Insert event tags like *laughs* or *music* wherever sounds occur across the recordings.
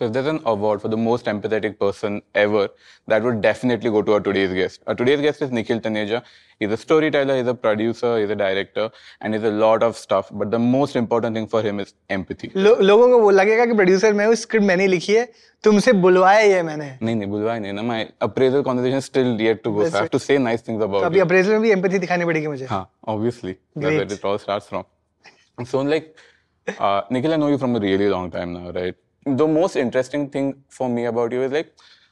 So if there's an award for the most empathetic person ever, that would definitely go to our today's guest. Our today's guest is Nikhil Taneja. He's a storyteller, he's a producer, he's a director, and he's a lot of stuff. But the most important thing for him is empathy. लो, लोगों को वो लगेगा कि producer मैं हूँ script मैंने लिखी है तुमसे बुलवाया ये मैंने नहीं नहीं बुलवाया नहीं ना my appraisal conversation still yet to go. So I have to say nice things तो about अभी you. अप्रेजल में भी एम्पैथी दिखानी पड़ेगी मुझे Huh, obviously. That's Great. where it all starts from. So, like, uh, Nikhil, I know you from a really long time now, right? The most interesting thing for me about you is like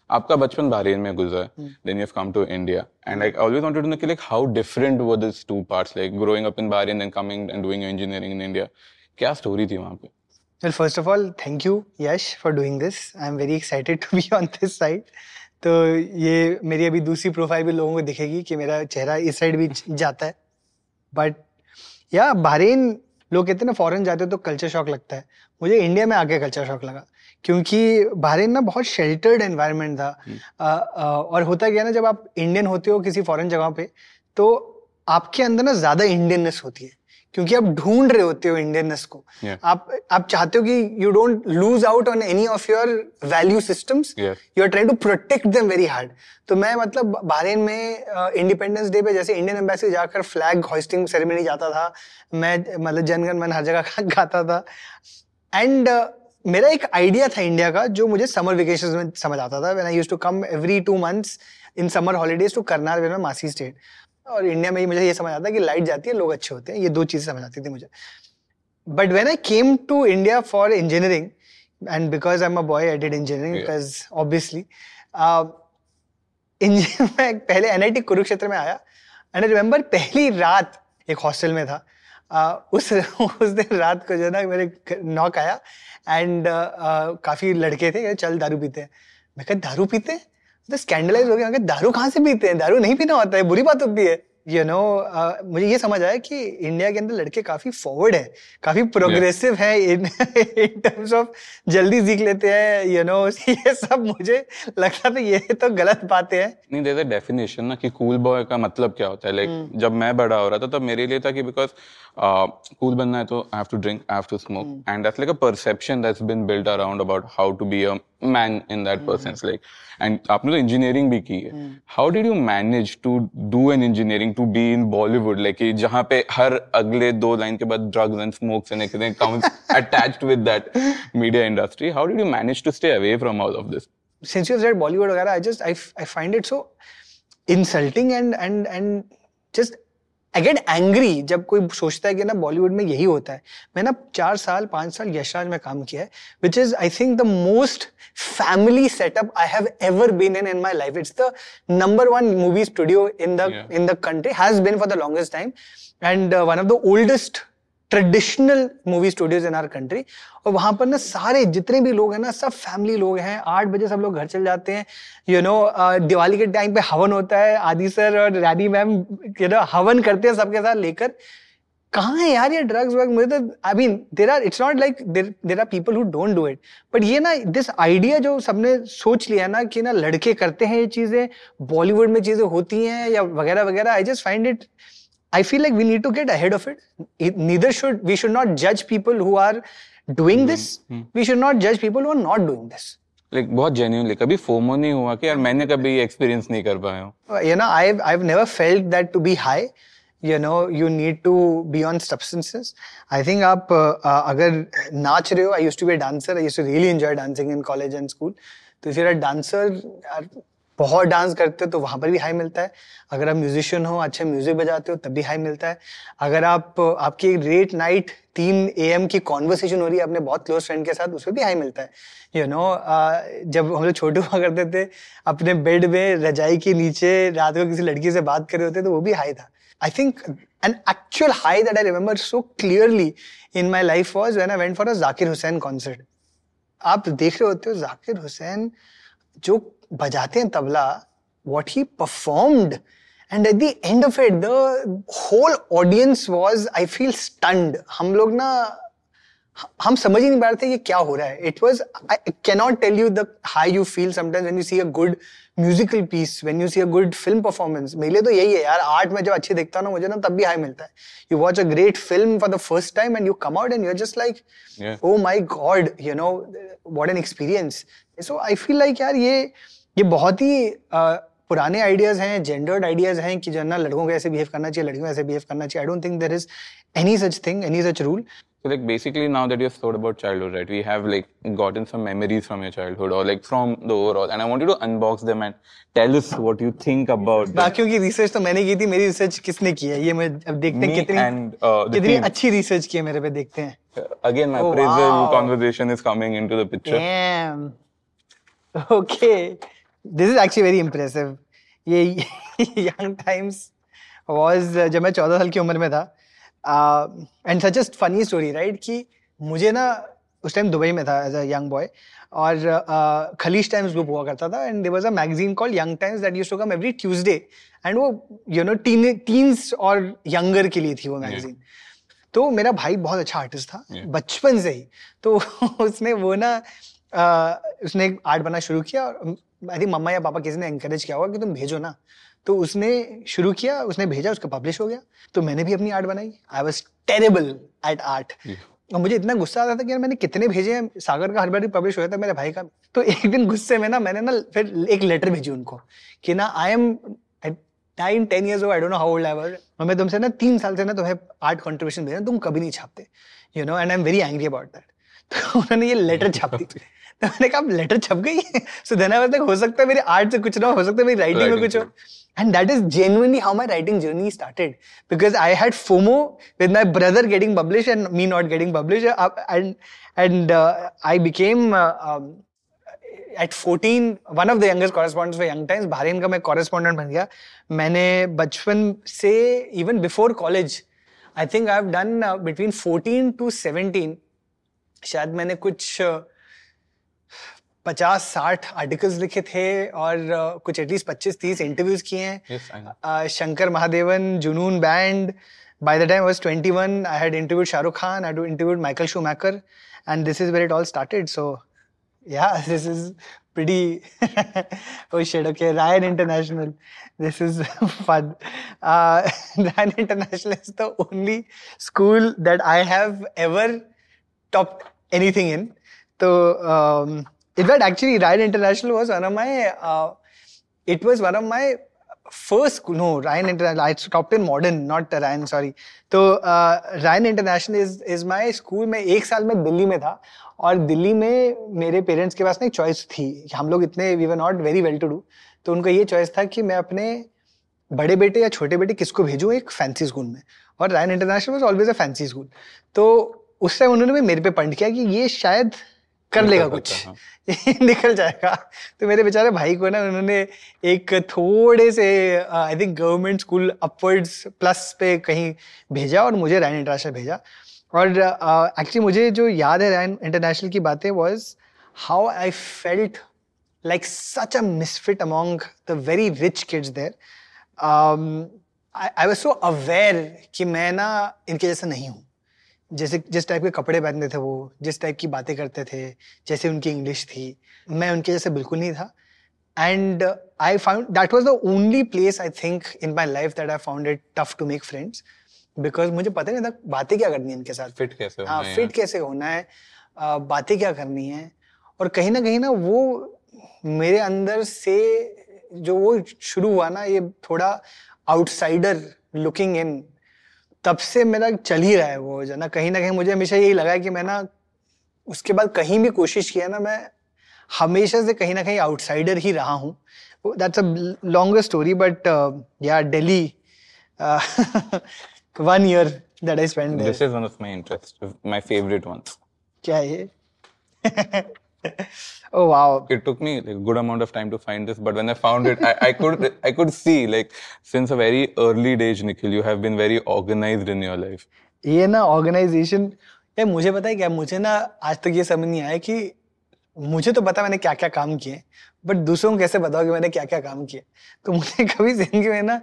आपका बचपन Bahrain में गुजर then you have come to India and I always wanted to know like how different were this two parts like growing up in Bahrain and coming and doing engineering in India क्या story थी वहाँ पे? Sir first of all thank you Yash for doing this I am very excited to be on this side तो ये मेरी अभी दूसरी profile भी लोगों को दिखेगी कि मेरा चेहरा इस साइड भी जाता है. बट या बारेन लोग कहते हैं ना फॉरेन जाते हो तो कल्चर शॉक लगता है। मुझे इंडिया में आके कल्चर शॉक लगा क्योंकि बहरीन ना बहुत शेल्टर्ड एनवायरनमेंट था। आ, आ, और होता क्या है ना जब आप इंडियन होते हो किसी फॉरेन जगह पे तो आपके अंदर ना ज़्यादा इंडियननेस होती है। क्योंकि आप ढूंढ रहे होते हो इंडियननेस को। Yeah. आप आप चाहते हो कि you don't lose out on any of your value systems you are trying to protect them very hard तो मैं मतलब बहरीन में इंडिपेंडेंस डे पे जैसे इंडियन एम्बेसी जाकर फ्लैग होस्टिंग सेरेमनी जाता था। मैं मतलब जनगण मन हर जगह *laughs* गाता था। एंड uh, मेरा एक आइडिया था इंडिया का जो मुझे समर वेकेशन में समझ आता था। When I used to come every two months in summer holidays to Karnal where मासी स्टेट और इंडिया में ही मुझे ये समझ आता है कि लाइट जाती है लोग अच्छे होते हैं। ये दो चीज़ें समझ आती थी मुझे। But when I came to India for engineering, and because I'm a boy, I did engineering Yeah. because obviously, uh, इंज- *laughs* मैं पहले एनआईटी कुरुक्षेत्र में आया एंड आई रिमेम्बर पहली रात एक हॉस्टल में था। Uh, उस *laughs* उस दिन रात को जो है ना मेरे नॉक आया एंड काफ़ी लड़के थे चल दारू पीते हैं। मैं कहा दारू पीते हैं? तो स्कैंडलाइज हो गया कहा, दारू कहाँ से पीते हैं? दारू नहीं पीना होता है बुरी बात होती है। यू नो मुझे ये समझ आया कि इंडिया के अंदर लड़के काफ़ी फॉरवर्ड है काफ़ी प्रोग्रेसिव है इन इन टर्म्स ऑफ़ जल्दी सीख लेते हैं यू नो *laughs* ये सब मुझे लगता था ये तो गलत बातें हैं। नहीं अ डेफिनेशन ना कि कूल बॉय का मतलब क्या होता है। लाइक जब मैं बड़ा हो रहा था तब मेरे लिए था कि बिकॉज़ कूल बनना है तो I have to drink I have to smoke and that's like a perception that's been built around about how to be a man in that persons like and आपने तो इंजीनियरिंग भी की है। How did you manage to do an engineering to be in Bollywood like जहाँ पे हर अगले दो लाइन के बाद drugs and smokes and everything comes attached with that media industry how did you manage to stay away from all of this since you've said Bollywood वगैरह I just I I find it so insulting and and and just I get angry जब कोई सोचता है कि ना बॉलीवुड में यही होता है। मैंने चार साल पाँच साल यशराज में काम किया है which is I think the most family setup I have ever been in in my life it's the number one movie studio in the in the country has been for the longest time and one of the of the oldest traditional movie studios in our country और वहाँ पर ना सारे जितने भी लोग हैं ना, सब फैमिली लोग हैं। आठ बजे सब लोग घर चल जाते हैं। यू नो दिवाली के टाइम पे हवन होता है। आदि सर और रानी मैम यू नो हवन करते हैं सबके साथ लेकर। कहाँ है यार ये ड्रग्स वर्ग मुझे तो I mean there are it's not like there are people who don't do it but ये ना दिस आइडिया जो सबने सोच लिया ना कि ना लड़के करते हैं ये चीज़ें बॉलीवुड में चीज़ें होती हैं या वगैरह वगैरह I just find it I feel like we need to get ahead of it. It- Neither should we should not judge people who are doing this. We should not judge people who are not doing this. Like बहुत genuinely कभी FOMO नहीं हुआ कि यार मैंने कभी experience नहीं कर पाया हूँ Uh, You know, I've I've never felt that to be high. You know, you need to be on substances. I think आप uh, uh, अगर नाच रहे हो, I used to be a dancer. I used to really enjoy dancing in college and school. तो if you're a dancer, यार बहुत dance करते हो तो वहाँ पर भी हाई मिलता है। अगर आप म्यूजिशियन हो अच्छे म्यूज़िक बजाते हो तब भी हाई मिलता है। अगर आप आपकी लेट नाइट तीन ए एम की कॉन्वर्सेशन हो रही है अपने बहुत क्लोज फ्रेंड के साथ उसमें भी हाई मिलता है। यू you नो know, जब हम लोग छोटे हुआ करते थे अपने बेड में रजाई के नीचे रात को किसी लड़की से बात कर रहे होते तो वो भी हाई था। I think an actual high that I remember so clearly in my life was when I went for a Zakir Hussain concert आप देख रहे होते हो जाकिर हुसैन जो बजाते हैं tabla what he performed and at the end of it the whole audience was i feel stunned. हम लोग ना हम समझ ही नहीं पा रहे थे ये क्या हो रहा है। It was I cannot tell you the high you feel sometimes when you see a good musical piece when you see a good film performance मेरे लिए तो यही है यार आर्ट में जब अच्छी देखता हूँ ना मुझे ना तब भी हाई मिलता है। You watch a great film for the first time and you come out and you are just like oh my god you know what an experience so I feel like यार ये ये बहुत ही uh, पुराने ideas हैं gendered ideas हैं कि जो है ना लड़कों को ऐसे बिहेव करना चाहिए लड़कियों को ऐसे बिहेव करना चाहिए I don't think there is any such thing any such rule So like basically now that you've thought about childhood, right? We have like gotten some memories from your childhood or like from the overall, and I want you to unbox them and tell us what you think about. बाकियों की research तो मैंने की थी मेरी research किसने की है ये मैं अब देखते हैं कितनी and, uh, कितनी team. अच्छी रिसर्च की है मेरे पे देखते हैं Uh, Again, my Oh, appraisal wow. conversation is coming into the picture. Damn. *laughs* Okay. This is actually very impressive. ये *laughs* young times was uh, जब मैं चौदह साल की उम्र में था and such a funny story right कि मुझे ना उस टाइम दुबई में था एज अ यंग बॉय और खलीज टाइम्स ग्रुप हुआ करता था and there was a magazine called Young Times that used to come every Tuesday and वो यू नो टीन टीन्स और यंगर के लिए थी वो मैगजीन तो मेरा भाई बहुत अच्छा आर्टिस्ट था Yeah. बचपन से ही तो *laughs* उसने वो ना उसने एक आर्ट बनाना शुरू किया और आई थिंक मम्मा या पापा किसी ने एंकरेज किया होगा कि तुम भेजो ना। तो उसने शुरू किया उसने भेजा उसका पब्लिश हो गया। तो मैंने भी अपनी आर्ट बनाई। I was terrible at art और मुझे इतना गुस्सा आता था कि यार मैंने कितने भेजे हैं? सागर का हर बार पब्लिश हो था मेरे भाई का। तो एक दिन गुस्से में ना मैंने ना फिर एक लेटर भेजी उनको कि ना I am nine ten years I don't know how old I were मैं तुमसे ना तीन साल से ना तुम्हें आर्ट कॉन्ट्रीब्यूशन भेज तुम कभी नहीं छापते you know and I am very angry about that तो उन्होंने ये लेटर छाप दी। तो *laughs* मैंने कहा लेटर छप गई so then I was like हो सकता है मेरे आर्ट से कुछ ना हो सकता है मेरी राइटिंग में कुछ हो। And that is genuinely how my writing journey started because I had FOMO with my brother getting publish and me not getting publish and and I became at fourteen one of the youngest correspondents for Young Times Bahrain का मैं correspondent बन गया। मैंने बचपन से even before college I think I have done between fourteen to seventeen शायद मैंने कुछ पचास साठ आर्टिकल्स लिखे थे और कुछ एटलीस्ट पच्चीस तीस इंटरव्यूज़ किए हैं। Shankar Mahadevan Junoon band by the time was twenty one I had interviewed Shahrukh Khan I do interview Michael Schumacher and this is where it all started so yeah this is pretty shed okay Ryan International this is Ryan International is the only school that I have ever top any in तो in fact, actually, Ryan International was one of my. Uh, it was one of my first. No, Ryan International. I stopped in modern, not Ryan. Sorry. तो uh, Ryan International is is my school. मैं एक साल में दिल्ली में था और दिल्ली में मेरे पेरेंट्स के पास ना एक चॉइस थी हम लोग इतने we were not very well to do तो उनका ये चॉइस था कि मैं अपने बड़े बेटे या छोटे बेटे किसको भेजूं एक फैंसी स्कूल में और Ryan International was always a fancy school तो उस टाइम उन्होंने मेरे पे पॉइंट किया कि ये शायद कर लेगा कुछ। *laughs* निकल जाएगा। तो मेरे बेचारे भाई को ना उन्होंने एक थोड़े से I think government school upwards plus पे कहीं भेजा और मुझे रैन इंटरनेशनल भेजा। और एक्चुअली मुझे जो याद है रैन इंटरनेशनल की बातें was how I felt like such among the very rich kids there. Um, I, I was so aware कि मैं ना इनके जैसा नहीं हूँ। जैसे जिस टाइप के कपड़े पहनते थे वो जिस टाइप की बातें करते थे जैसे उनकी इंग्लिश थी मैं उनके जैसे बिल्कुल नहीं था। And I found that was the only place I think in my life that I found it tough to make friends because मुझे पता नहीं था बातें क्या करनी है इनके साथ। फिट कैसे हाँ फिट कैसे होना है बातें क्या करनी है। और कहीं ना कहीं ना वो मेरे अंदर से जो वो शुरू हुआ ना ये थोड़ा आउटसाइडर लुकिंग इन तब से मेरा चल ही रहा है वो जो ना कहीं ना कहीं मुझे हमेशा यही लगा है कि मैं ना उसके बाद कहीं भी कोशिश किया ना मैं हमेशा से कहीं ना कहीं आउटसाइडर ही रहा हूँ। That's a longer story but yeah Delhi one year that I spend This is one of my interests, my favorite ones. क्या है ये? *laughs* oh wow It took me like, a good amount of time to find this, but when I found it, I, I could I could see like since a very early age, Nikhil, you have been very organized in your life. ये ना organisation ये मुझे पता है क्या मुझे ना आज तक ये समझ नहीं आया कि मुझे तो पता मैंने क्या क्या काम किए बट दूसरों को कैसे बताओ कि मैंने क्या क्या काम किए? तो मुझे *laughs* कभी ज़िंदगी में ना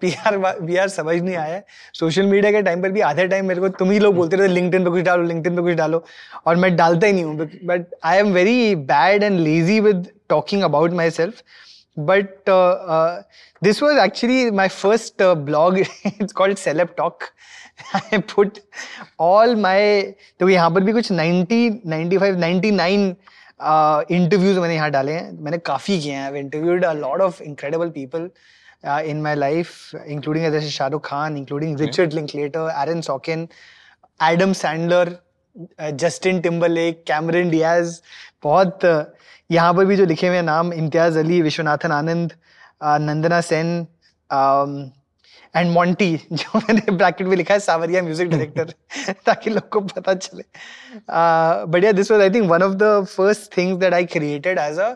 पी आर पी आर समझ नहीं आया। सोशल मीडिया के टाइम पर भी आधे टाइम मेरे को तुम ही लोग बोलते रहते लिंक्डइन पे कुछ डालो लिंक्डइन पे कुछ डालो, और मैं डालता ही नहीं हूँ but I am very bad and lazy with talking about myself but this was actually my first blog first called *laughs* celeb talk. *laughs* I put all my तो यहाँ पर भी कुछ 90 95 99 इंटरव्यूज़ मैंने यहाँ डाले हैं। मैंने काफ़ी किए हैं। Interviewed a lot of incredible people in my life including Shah Rukh Khan, including Richard Linklater, Aaron Sorkin, Adam Sandler, Justin Timberlake Cameron Diaz बहुत यहाँ पर भी जो लिखे हुए नाम इम्तियाज़ अली विश्वनाथन आनंद नंदना सेन एंड मॉन्टी *laughs* जो मैंने ब्रैकेट में लिखा है सावरिया म्यूज़िक डायरेक्टर ताकि लोग को पता चले। बढ़िया this was I think one of the first things that I created as a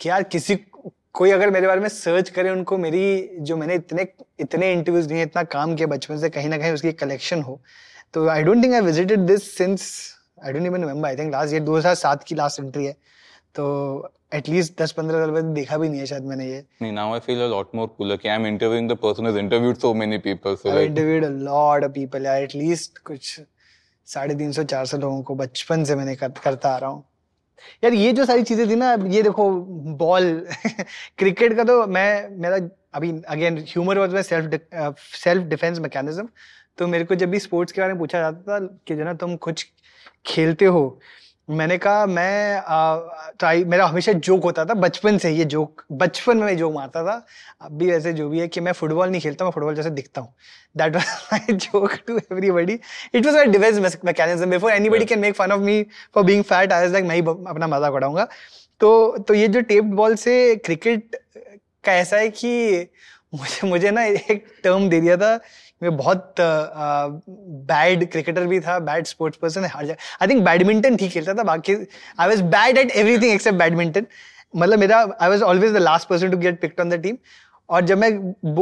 कि यार किसी कोई अगर मेरे बारे में सर्च करे उनको मेरी जो मैंने इतने इतने इंटरव्यूज़ दिए इतना काम किया बचपन से कहीं ना कहीं उसकी कलेक्शन हो। तो I don't think I visited this since I don't even remember I think last year 2007 की लास्ट एंट्री है। तो एटलीस्ट 10 15 साल बाद देखा भी नहीं है शायद मैंने ये। नहीं now I feel a lot more cooler that I am interviewing the person who interviewed so many people so I interviewed a lot of people यार एटलीस्ट कुछ साढ़े तीन सौ चार सौ लोगों को बचपन से मैंने कर, करता आ रहा हूँ। यार ये जो सारी चीज़ें थी ना ये देखो बॉल क्रिकेट *laughs* का तो मैं मेरा अभी again humour was myself self defence mechanism तो मेरे को जब भी स्पोर्ट्स के बारे में पूछा जाता था कि जो ना तुम कुछ खेलते हो मैंने कहा मैं तो मेरा हमेशा जोक होता था बचपन से ये जोक बचपन में जोक मारता था। अब भी वैसे जो भी है कि मैं फुटबॉल नहीं खेलता मैं फुटबॉल जैसे दिखता हूँ। That was my joke to everybody it was my defence mechanism before anybody can make fun of me for being fat I like मैं ही अपना मज़ाक उड़ाऊँगा। तो तो ये जो टेप्ड बॉल से क्रिकेट का ऐसा है कि मुझे मुझे ना एक टर्म दे दिया था मैं बहुत बैड क्रिकेटर भी था बैड स्पोर्ट्स पर्सन हर जगह आई थिंक बैडमिंटन ठीक खेलता था, बाकी I was bad at everything except badminton मतलब मेरा I was always the last person to get picked on the team और जब मैं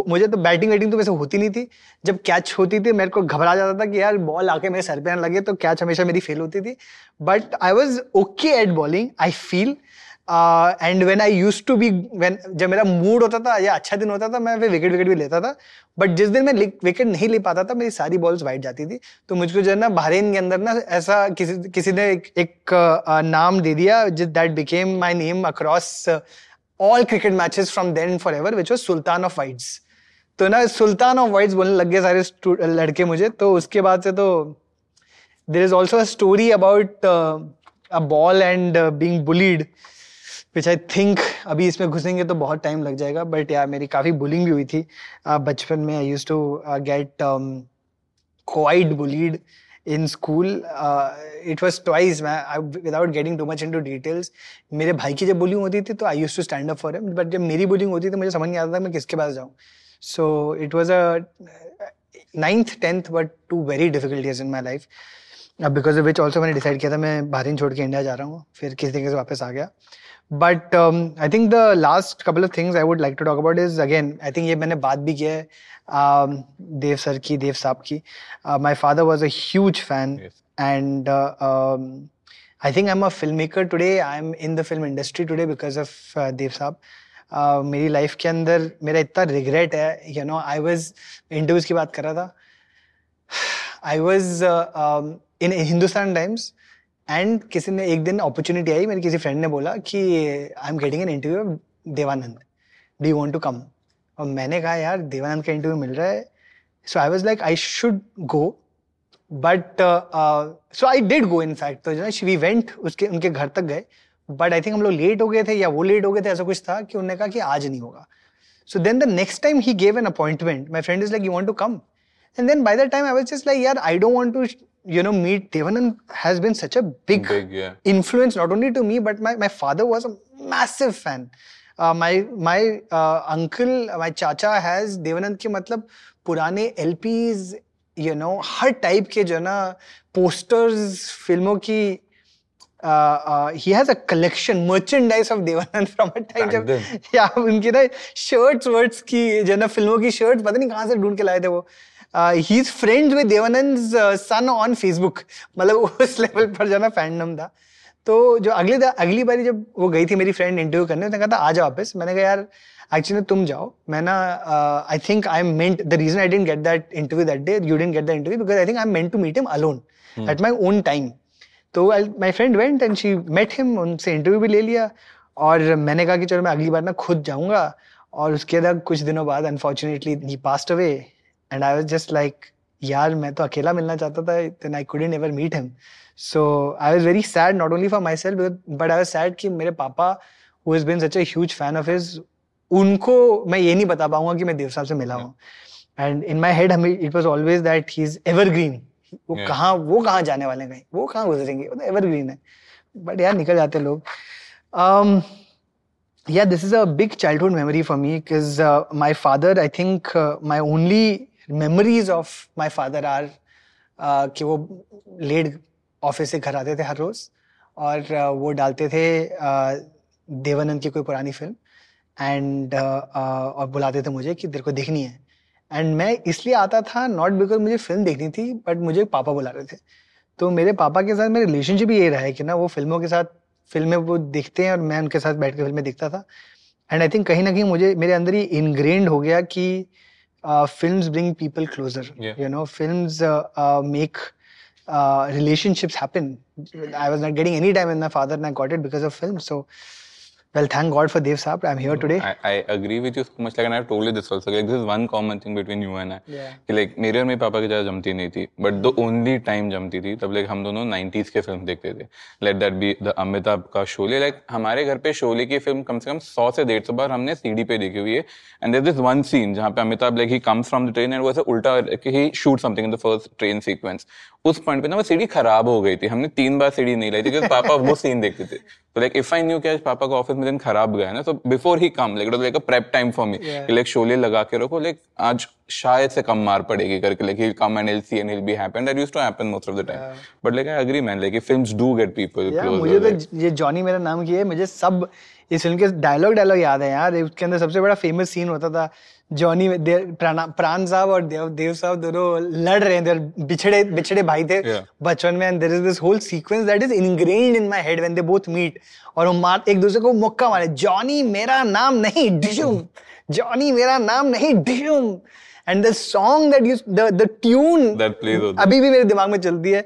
मुझे तो बैटिंग वैटिंग तो वैसे होती नहीं थी। जब कैच होती थी, मेरे को घबरा जाता था कि यार बॉल आके मेरे सर पे आने लगे तो कैच हमेशा मेरी फेल होती थी. But I was okay at bowling I feel and when I use to be when जब मेरा मूड होता था या अच्छा दिन होता था मैं फिर विकेट विकेट भी लेता था। बट जिस दिन मैं विकेट नहीं ले पाता था मेरी सारी बॉल्स वाइट जाती थी। तो मुझको जो है ना बहरीन के अंदर ना ऐसा किसी किसी ने एक, एक नाम दे दिया that became my name across all cricket matches from then forever which was sultan of wides तो ना सुल्तान ऑफ़ वाइट्स बोलने लग गए सारे लड़के मुझे। तो उसके बाद से तो there is also a story about a ball and being bullied which I think अभी इसमें घुसेंगे तो बहुत टाइम लग जाएगा बट यार मेरी काफ़ी बुलिंग भी हुई थी। बचपन में I use to get quite bullied in school it was twice without getting too much into details मेरे भाई की जब बुलिंग होती थी तो I use to stand up for him but जब मेरी बुलिंग होती थी मुझे समझ नहीं आता था मैं किसके पास जाऊँ। So it was a ninth tenth but too very difficult in my life because of which also मैंने डिसाइड किया था मैं बाहर छोड़ के इंडिया जा रहा हूँ, फिर किस तरीके से वापस आ गया। But I think the last couple of things I would like to talk about is again I think ये मैंने बात भी किया है um, देव सर की देव साहब की. My father was a huge fan and I think I'm a filmmaker today. I'm in the film industry today because of uh, Dev sahab. Uh, मेरी लाइफ के अंदर मेरा इतना रिग्रेट है you know I was interviews की बात कर रहा था. I was in Hindustan Times and किसी ने एक दिन अपॉर्चुनिटी आई, मेरे किसी फ्रेंड ने बोला कि I am getting an interview Devanand do want to come और मैंने कहा, यार देवानंद का इंटरव्यू मिल रहा है. So I was like I should go but so I did go in fact तो जो ना वी वेंट उसके, उनके घर तक गए. बट आई थिंक हम लोग लेट हो गए थे, या वो लेट हो गए थे, ऐसा कुछ था कि उन्होंने कहा कि आज नहीं होगा. So then the next time he gave an appointment my friend is like you want to come and then by the time I was just like यार I don't want to you know, meet Devanand has been such a big, big yeah. influence, not only to me, but my, my father was a massive fan. Uh, my my uh, uncle, my chacha has Devanand के मतलब पुराने LPs, you know, हर type के जो ना posters फ़िल्मों की uh, uh, he has a collection merchandise of Devanand from a time जब या उनकी ना shirts वर्ड्स की जो ना फ़िल्मों की shirts पता नहीं कहाँ से ढूंढ के लाए थे वो ही is friends with Devanand son on Facebook मतलब उस लेवल पर जो ना फैंडम था। तो जो अगले अगली बारी जब वो गई थी मेरी फ्रेंड इंटरव्यू करने उसने कहा था आ जाओ वापस। मैंने कहा यार एक्चुअली तुम जाओ। मैं ना I think I am meant the reason I didn't get that interview that day you didn't get the interview because I think I am meant to meet him alone at my own time तो my friend went and she met him उनसे interview भी ले लिया और मैंने कहा कि चलो मैं अगली बार ना खुद जाऊँगा और उसके बाद कुछ दिनों बाद unfortunately he passed away and I was just like यार मैं तो अकेला मिलना चाहता था then I couldn't ever meet him so I was very sad not only for myself but I was sad कि मेरे पापा who has been such a huge fan of his उनको मैं ये नहीं बता पाऊँगा कि मैं देव साहब से मिला हूँ। एंड इन माई हेड हमें it was always that he is evergreen वो yeah. कहाँ वो कहाँ जाने वाले हैं कहीं? वो कहाँ गुजरेंगे? वो तो एवरग्रीन है। बट यार निकल जाते लोग। Um, yeah this is a big childhood memory for me because uh, my father i think uh, my only memories of my father uh, कि वो लेट ऑफ़िस से घर आते थे हर रोज और uh, वो डालते थे uh, देवानंद की कोई पुरानी फ़िल्म एंड uh, uh, और बुलाते थे मुझे कि तेरे को देखनी है। एंड मैं इसलिए आता था नॉट बिकॉज़ मुझे फ़िल्म देखनी थी बट मुझे पापा बुला रहे थे। तो मेरे पापा के साथ मेरा रिलेशनशिप ये रहा है कि ना वो फ़िल्मों के साथ फ़िल्में वो देखते हैं और मैं उनके साथ बैठ के फ़िल्में देखता था। एंड आई थिंक कहीं ना कहीं मुझे मेरे अंदर ही इनग्रेंड हो गया कि uh, films bring people closer. Yeah. You know, films uh, uh make uh, relationships happen. I was not getting any time with my father, and I got it because of films. So Well, thank God for Dev Saab. I'm here today. I, I agree with you so much. Like, and I've told you this also. Like, this is one common thing between you and I. Yeah. कि like मेरे और मेरे पापा की ज़्यादा जमती नहीं थी. But the only time जमती थी तब like हम दोनों 90s के फ़िल्म देखते थे. Let that be the Amitabh का शोले. Like हमारे घर पे शोले की फ़िल्म कम से कम 100 से 150 बार हमने सीडी पे देखी हुई है. And there's this one scene जहाँ पे Amitabh like he comes from the train and वो ऐसा उल्टा he shoots something in the first train sequence. उस पॉइंट पे ना वो सीडी खराब हो गई थी हमने तीन बार सीडी नहीं लाई थी क्योंकि पापा वो सीन देखते थे तो लाइक इफ़ आई न्यू कि पापा का ऑफ़िस में दिन खराब गया ना तो before he come like like prep time for me कि शोले लगा के रखो लाइक आज शायद से कम मार पड़ेगी करके like come and and see be happen used to happen most of the time but like I agree man like films do get people मुझे तो ये जॉनी मेरा नाम किया है मुझे सब इस फ़िल्म के डायलॉग डायलॉग याद है यार। उसके अंदर सबसे बड़ा फ़ेमस सीन होता था जॉनी प्राण साहब और देव देव साहब दोनों लड़ रहे हैं। बिछड़े बिछड़े भाई थे बचपन में। And there is this whole sequence that is ingrained in my head when they both meet और वो मार एक दूसरे को मुक्का मारे। जॉनी मेरा नाम नहीं डिशुम। जॉनी मेरा नाम नहीं डिशुम। And the song that you the tune अभी भी मेरे दिमाग में चलती है।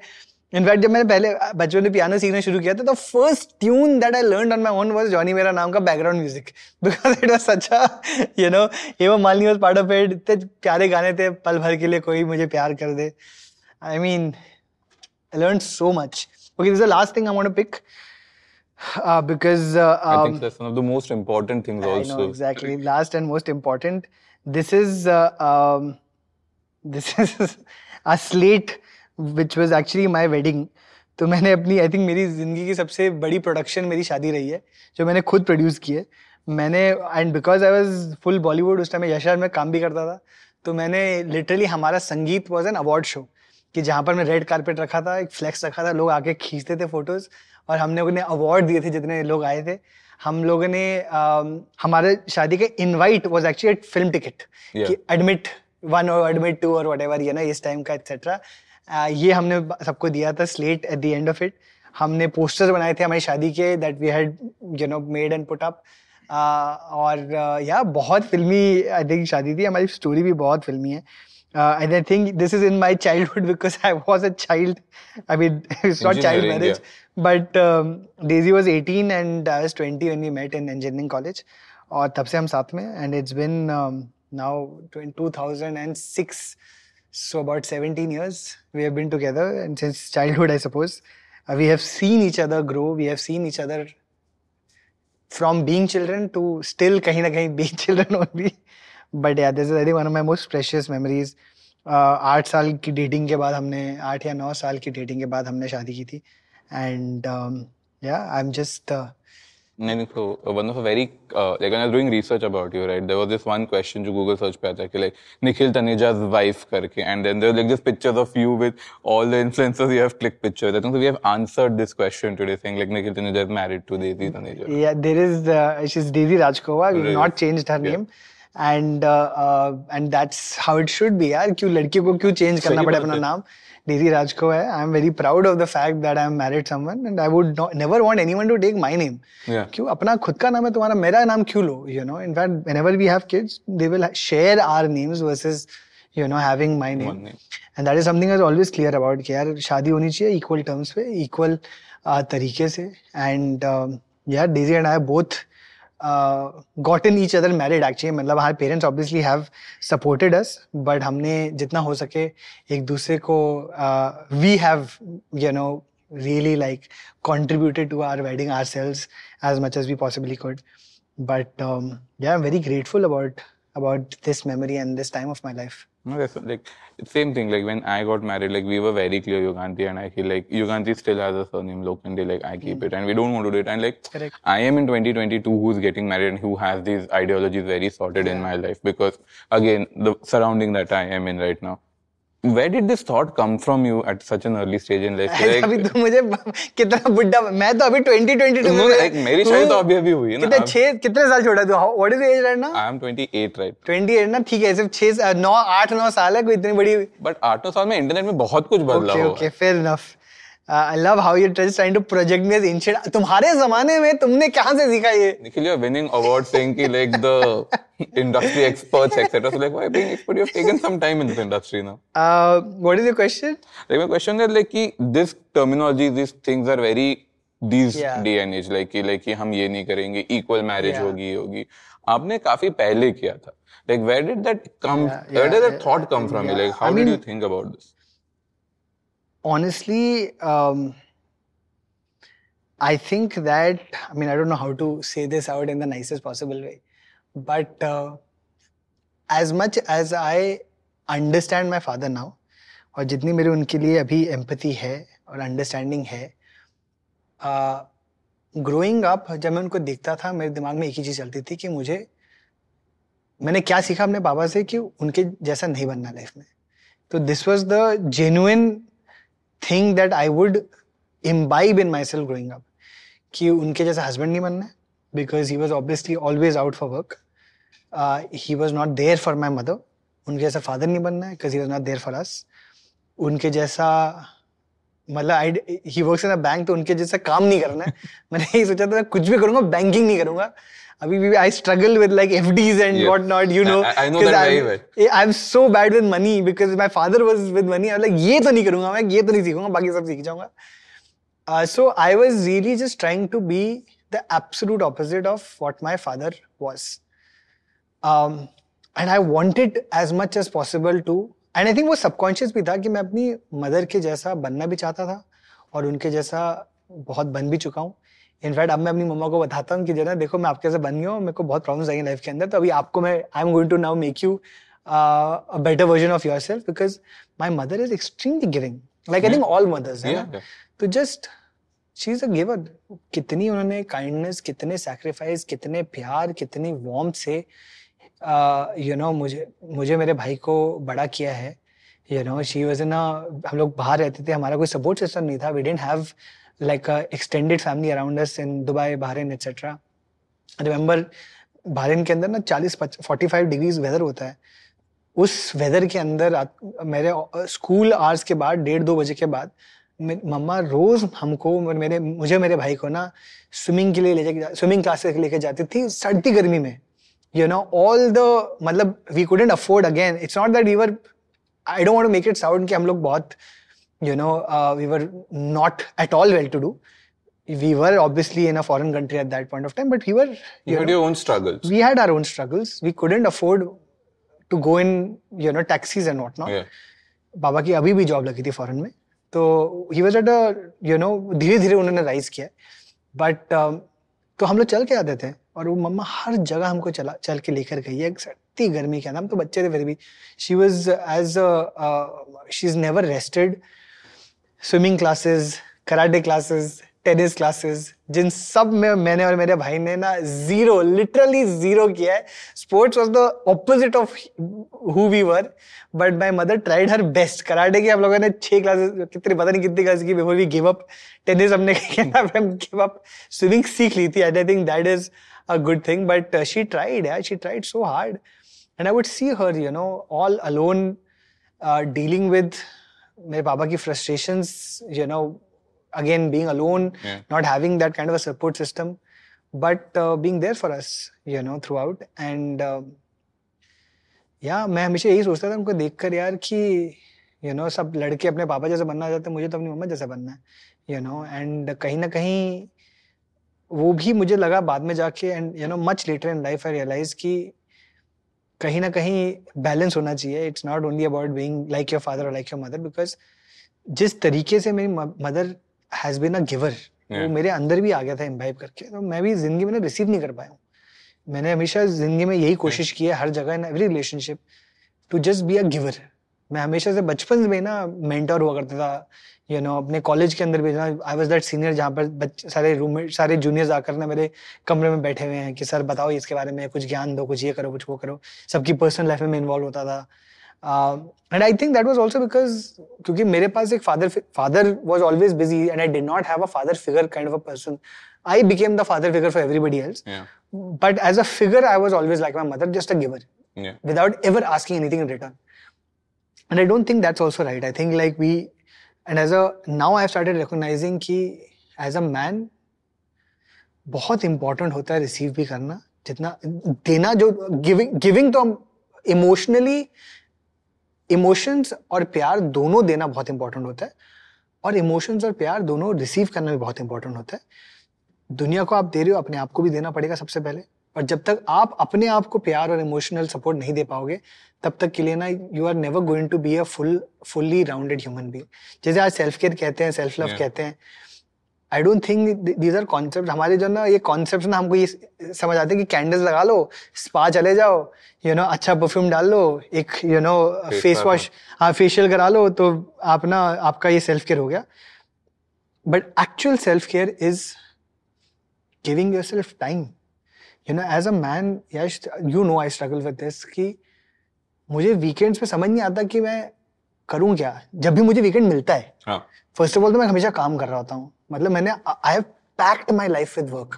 इनफैक्ट जब मैंने पहले बचपन में पियानो सीखना शुरू किया था तो first tune that I learn on my own was Johnny Mera Naam का background music because it was such you know Hema Malini was part of it इतने प्यारे गाने थे पल भर के लिए कोई मुझे प्यार कर दे I mean I learn so much okay this the last thing I want to pick uh, because uh, um, I think um, that's one of the most important things I also. Know, exactly. Last and most important. This is uh, um, this *laughs* is a slate which was actually my wedding तो मैंने अपनी I think मेरी ज़िंदगी की सबसे बड़ी production मेरी शादी रही है जो मैंने खुद प्रोड्यूस की है। मैंने and because I was full Bollywood उस टाइम यशर में काम भी करता था तो मैंने लिटरली हमारा संगीत वॉज़ एन अवार्ड शो कि जहाँ पर मैं रेड कारपेट रखा था एक फ्लैक्स रखा था लोग आके खींचते थे फ़ोटोज़ और हमने उन्हें अवार्ड दिए थे जितने लोग आए थे। हम लोगों ने uh, हमारे शादी के invite was actually film ticket कि एडमिट वन और एडमिट टू और वट एवर ये ना इस टाइम का एक्सेट्रा ये हमने सबको दिया था slate at the end of it हमने पोस्टर्स बनाए थे हमारी शादी के that we had you know made and put up और या बहुत फिल्मी आई थिंक शादी थी। हमारी स्टोरी भी बहुत फिल्मी है। And I think this is in my childhood because I was a child I mean it's not child marriage but Daisy was eighteen and I was twenty when we met in engineering college और तब से हम साथ में and it's been now two thousand and six So about 17 years we have been together, and since childhood, I suppose, uh, we have seen each other grow. We have seen each other from being children to still kahin na kahin being children only. But yeah, this is I think one of my most precious memories. Uh, आठ साल की dating के बाद हमने आठ या नौ साल की डेटिंग के बाद हमने शादी की थी एंड या आई एम जस्ट नहीं तो one of a very like I doing research about you right there was this one question जो गूगल सर्च पे आता है कि लाइक निखिल तनेजा वाइफ करके and then there like this pictures of you with all the influencers you have click picture I think we have answered this question today saying like Nikhil Taneja is married to Devi Taneja या there is she is Devi राजकोवा we not changed her name. And and that's how it should be यार। क्यों लड़की को क्यों change करना पड़े अपना नाम? डेजी राज को है। I am very proud of the fact that I am married someone and I would never want anyone to take my name क्यों? अपना खुद का नाम है तुम्हारा मेरा नाम क्यों लो? You know in fact whenever we have kids they will share our names versus you know having my name and that is something I always clear about कि यार शादी होनी चाहिए इक्वल टर्म्स पे इक्वल तरीके से। एंड यार Daisy and I both got in each other married actually मतलब हमारे parents obviously have supported us but हमने जितना हो सके एक दूसरे को we have you know really like contributed to our wedding ourselves as much as we possibly could but I am very grateful about about this memory and this time of my life same thing. Like when I got married, like we were very clear, Yuganti and I feel like Yuganti still has a surname Lokande, like I keep hmm. it, and we don't want to do it. And like Correct. I am in 2022 who's getting married and who has these ideologies very sorted in my life because again the surrounding that I am in right now. Where did this thought come from you at such an early stage in life? *laughs* Like, अभी तो मुझे कितना बुढ़ा मैं तो अभी 2022 No, में like, मेरी शादी तो अभी अभी हुई है ना कितने छह कितने साल छोड़ा तू? What is age right now I am 28 right. 28 ना? ठीक है सिर्फ़ 6 9 8 9 साल है कोई इतनी बड़ी बट आठ नौ साल में इंटरनेट में बहुत कुछ बदला हुआ okay okay fair enough I love how you trust trying to project me as instead तुम्हारे जमाने में तुमने कहाँ से सीखा ये? Nikhil you winning award saying कि like the industry experts etcetera like why being expert you have taken some time in the industry now uh what is your question like my question is like कि this terminology this things are very this D and as like कि हम ये नहीं करेंगे equal marriage होगी होगी। आपने काफ़ी पहले किया था। Like where did that come where did that thought come from like how did you think about this honestly um, i think that i mean i don't know how to say this out in the nicest possible way but uh, as much as i understand my father now और जितनी मेरी उनके लिए अभी empathy है और understanding है growing up जब मैं उनको देखता था मेरे दिमाग में एक ही चीज़ चलती थी कि मुझे मैंने क्या सीखा अपने पापा से कि उनके जैसा नहीं बनना लाइफ में तो this was the genuine thing that I would imbibe in myself growing up कि उनके जैसा हस्बैंड नहीं बनना है because he was obviously always out for work he was not there for my mother उनके जैसा फादर नहीं बनना है because he was not there for us उनके जैसा मतलब I he works in a bank तो उनके जैसा काम नहीं करना है। मैंने यही सोचा था कुछ भी करूँगा बैंकिंग नहीं करूँगा। अभी भी I struggle with like FDs and Yeah. What not you know I- I know that very well. I am so bad with money because my father was with money like ये तो नहीं करूँगा मैं ये तो नहीं सीखूँगा बाकी सब सीख जाऊँगा so I was really just trying to be the absolute opposite of what my father was and I wanted as much as possible to and I think वो सबकॉन्शियस भी था कि मैं अपनी मदर के जैसा बनना भी चाहता था और उनके जैसा बहुत बन भी चुका हूँ इनफैक्ट अब मैं अपनी मम्मा को बताता हूँ कि जो ना देखो मैं आपके जैसे बन गया हूँ मेरे को बहुत प्रॉब्लम्स आएँगे लाइफ के अंदर तो अभी आपको मैं I am going to now make you a better version of yourself because my mother is extremely giving like I think all mothers है ना? तो just she is a giver कितनी उन्होंने काइंडनेस कितने सैक्रिफाइस कितने प्यार कितनी वार्म से यू नो मुझे मुझे मेरे भाई को बड़ा किया है। You know she was in हम लोग बाहर रहते थे हमारा कोई सपोर्ट सिस्टम नहीं था we didn't have like extended family around us in Dubai Bahrain etcetera remember Bahrain के अंदर ना चालीस फोर्टी फाइव डिग्रीज वेदर होता है। उस वेदर के अंदर मेरे स्कूल आवर्स के बाद, डेढ़ दो बजे के बाद मम्मा रोज हमको मेरे, मुझे मेरे भाई को ना स्विमिंग के लिए ले जाके स्विमिंग क्लासेस लेके जाती थी सर्दी गर्मी में। यू नो ऑल द मतलब we couldn't afford again it's not that we were I don't want to make it sound कि हम लोग बहुत you know we were not at all well to do we were obviously in a foreign country at that point of time but we were You you had know, your own struggles. we had our own struggles we couldn't afford to go in you know taxis and whatnot Yeah. बाबा की अभी भी job लगी थी foreign में तो he was at a you know धीरे धीरे उन्होंने राइज किया बट तो हम लोग चल के आते थे और वो मम्मा हर जगह हमको चला चल के लेकर गई है सत्ती गर्मी के अंदर हम तो बच्चे थे फिर भी she was as she is never rested swimming classes karate classes tennis classes जिन सब में मैंने और मेरे भाई ने ना ज़ीरो लिटरली ज़ीरो किया है। Sports was the opposite of who we were but my mother tried her best karate की हम लोगों ने छह क्लासेस कितनी पता नहीं कितनी क्लास की before we give up tennis हमने गिव अप स्विमिंग सीख ली थी I think that is a good thing but she tried है she tried so hard and I would see her, you know, all alone, uh, dealing मेरे पापा की frustration you know again being alone not having that kind of support system but being there for us you know throughout and या मैं हमेशा यही सोचता था उनको देख कर यार कि यू नो सब लड़के अपने पापा जैसे बनना चाहते मुझे तो अपनी मम्मा जैसे बनना है यू नो एंड कहीं ना कहीं वो भी मुझे लगा बाद में जाके and you know much later in life I realise की कहीं ना कहीं बैलेंस होना चाहिए। It's not only about being like your father और लाइक योर मदर बिकॉज़ जिस तरीके से मेरी mother has been a giver वो मेरे अंदर भी आ गया था इम्बाइब करके। तो मैं भी ज़िंदगी में रिसीव नहीं कर पाया हूँ। मैंने हमेशा ज़िंदगी में यही कोशिश की है हर जगह in every relationship to just be a giver मैं हमेशा से बचपन में ना मेंटर हुआ करता था यू you नो अपने कॉलेज के अंदर भी ना आई वाज दैट सीनियर जहाँ पर सारे रूममेट सारे जूनियर्स आकर ना मेरे कमरे में बैठे हुए हैं कि सर बताओ इसके बारे में कुछ ज्ञान दो कुछ ये करो कुछ वो करो। सबकी पर्सनल लाइफ में इन्वॉल्व होता था। And I think that was also because क्योंकि मेरे पास एक father father was always busy and I did not have a father figure kind of a person I became the father figure for everybody else Yeah. but as a figure i was always like my mother just a giver. Yeah. without ever asking anything in return. And i don't think that's also right. I think, like, we, and as a, now i've started recognizing कि as a man, बहुत important होता है receive भी करना। जितना, देना जो giving giving तो हम इमोशनली इमोशंस और प्यार दोनों देना बहुत इंपॉर्टेंट होता है। और इमोशंस और प्यार दोनों रिसीव करना भी बहुत इंपॉर्टेंट होता है। दुनिया को आप दे रहे हो, अपने आप को भी देना पड़ेगा सबसे पहले। और जब तक आप अपने आप को प्यार और इमोशनल सपोर्ट नहीं दे पाओगे तब तक के लिए ना you are never going to be a full fully rounded human being जैसे आज सेल्फ केयर कहते हैं सेल्फ लव Yeah. कहते हैं। I don't think these are concept हमारे जो ना ये कॉन्सेप्ट ना हमको ये समझ आते हैं कि कैंडल्स लगा लो स्पा चले जाओ यू you नो know, अच्छा परफ्यूम डाल लो एक यू नो फेस वॉश हाँ फेशियल करा लो तो आप ना आपका ये सेल्फ केयर हो गया। But actual self care is giving yourself time you know as a man yes you know I struggle with this कि मुझे वीकेंड्स पे समझ नहीं आता कि मैं करूँ क्या। जब भी मुझे वीकेंड मिलता है. फ़र्स्ट ऑफ़ ऑल तो मैं हमेशा काम कर रहा होता हूँ। मतलब मैंने I have packed my life with work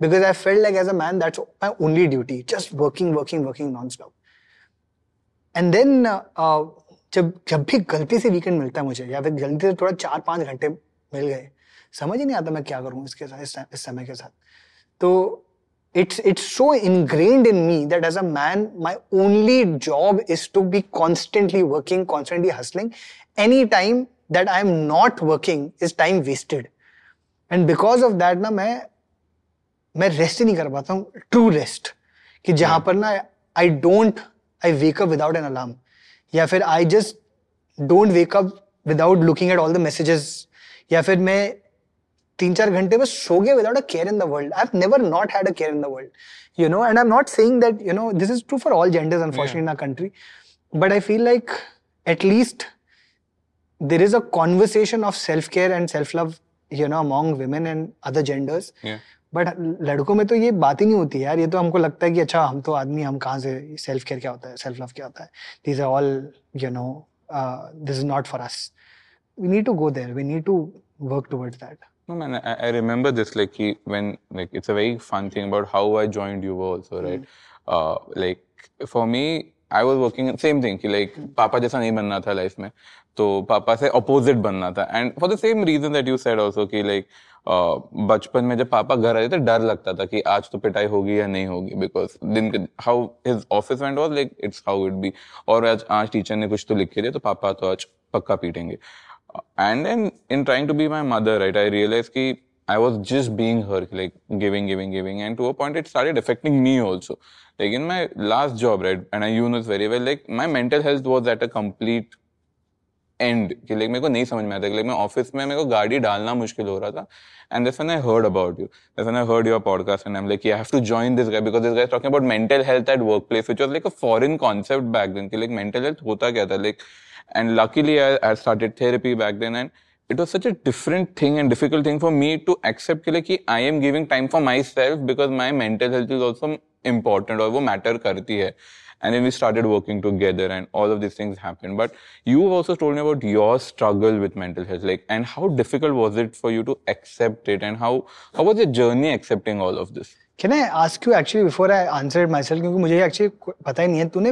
because I felt like as a man that's my only duty just working working working non stop and then जब जब भी गलती से वीकेंड मिलता है मुझे या फिर गलती से थोड़ा चार पाँच घंटे मिल गए समझ ही नहीं आता मैं क्या करूँ इसके साथ इस समय के साथ। तो it's it's so ingrained in me that as a man my only job is to be constantly working constantly hustling any time that i am not working is time wasted and because of that ना मैं मैं rest ही नहीं कर पाता हूँ true rest कि जहां पर ना I don't I wake up without an alarm या फिर I just don't wake up without looking at all the messages या फिर मैं तीन चार घंटे में सो गए without a care in the world I have never not had a care in the world you know and I am not saying that you know this is true for all genders unfortunately in our country but I feel like at least there is a conversation of self care and self love you know among women and other genders. But लड़कों में तो ये बात ही नहीं होती यार ये तो हमको लगता है कि अच्छा हम तो आदमी हम कहाँ से सेल्फ केयर क्या होता है सेल्फ लव क्या होता है? These are all you know this is not for us we need to go there we need to work towards that No man, I, I remember this like he, when like it's a very fun thing about how I joined you also, right? Mm. Uh, like for me, I was working same thing कि like पापा जैसा नहीं बनना था life में तो पापा से opposite बनना था and for the same reason that you said also कि like uh, बचपन में जब पापा घर आए थे डर लगता था कि आज तो पिटाई होगी या नहीं होगी because दिन के how his office went was like it's how it be और आज आज टीचर ने कुछ तो लिख के दिया तो पापा तो आज पक्का पीटेंगे and then in trying to be my mother right i realized ki i was just being her like giving giving giving and to a point it started affecting me also like in my last job right and i you know this very well like my mental health was at a complete end कि like मेरे को नहीं समझ में आता like मैं office में मेरे को गाड़ी डालना मुश्किल हो रहा था and that's when I heard about you that's when I heard your podcast and I'm like yeah I have to join this guy because this guy is talking about mental health at workplace which was like a foreign concept back then कि like mental health होता क्या था like and luckily I, I started therapy back then and it was such a different thing and difficult thing for me to accept कि like कि I am giving time for myself because my mental health is also important और वो matter करती है and then we started working together and all of these things happened but you also told me about your struggle with mental health like and how difficult was it for you to accept it and how how was your journey accepting all of this Can I ask you actually before I answer it myself क्योंकि मुझे actually पता ही नहीं है तूने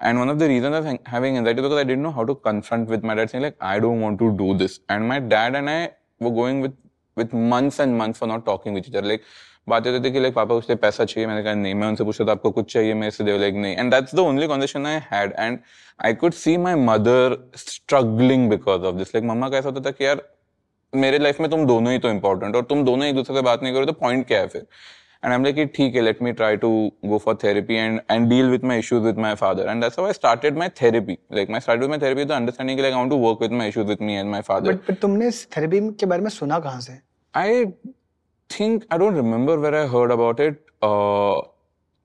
and one of the reasons was having anxiety because I didn't know how to confront with my dad saying like I don't want to do this and my dad and I were going with with months and months for not talking with each other like बात होती थी कि like पापा उससे पैसा चाहिए मैंने कहा नहीं मैं उनसे पूछा था आपको कुछ चाहिए मेरे से दे लाइक नहीं and that's the only conversation I had and I could see my mother struggling because of this like मम्मा कैसा होता था कि यार मेरे लाइफ में तुम दोनों ही तो इंपॉर्टेंट और तुम दोनों एक दूसरे से बात नहीं करो तो पॉइंट क्या है फिर and I'm like, ठीक है, let me try to go for therapy and and deal with my issues with my father. And that's how I started my therapy. Like, I started with my therapy with the understanding like I want to work with my issues with me and my father. But, but तुमने इस therapy के बारे में सुना कहाँ से? I think I don't remember where I heard about it. Uh,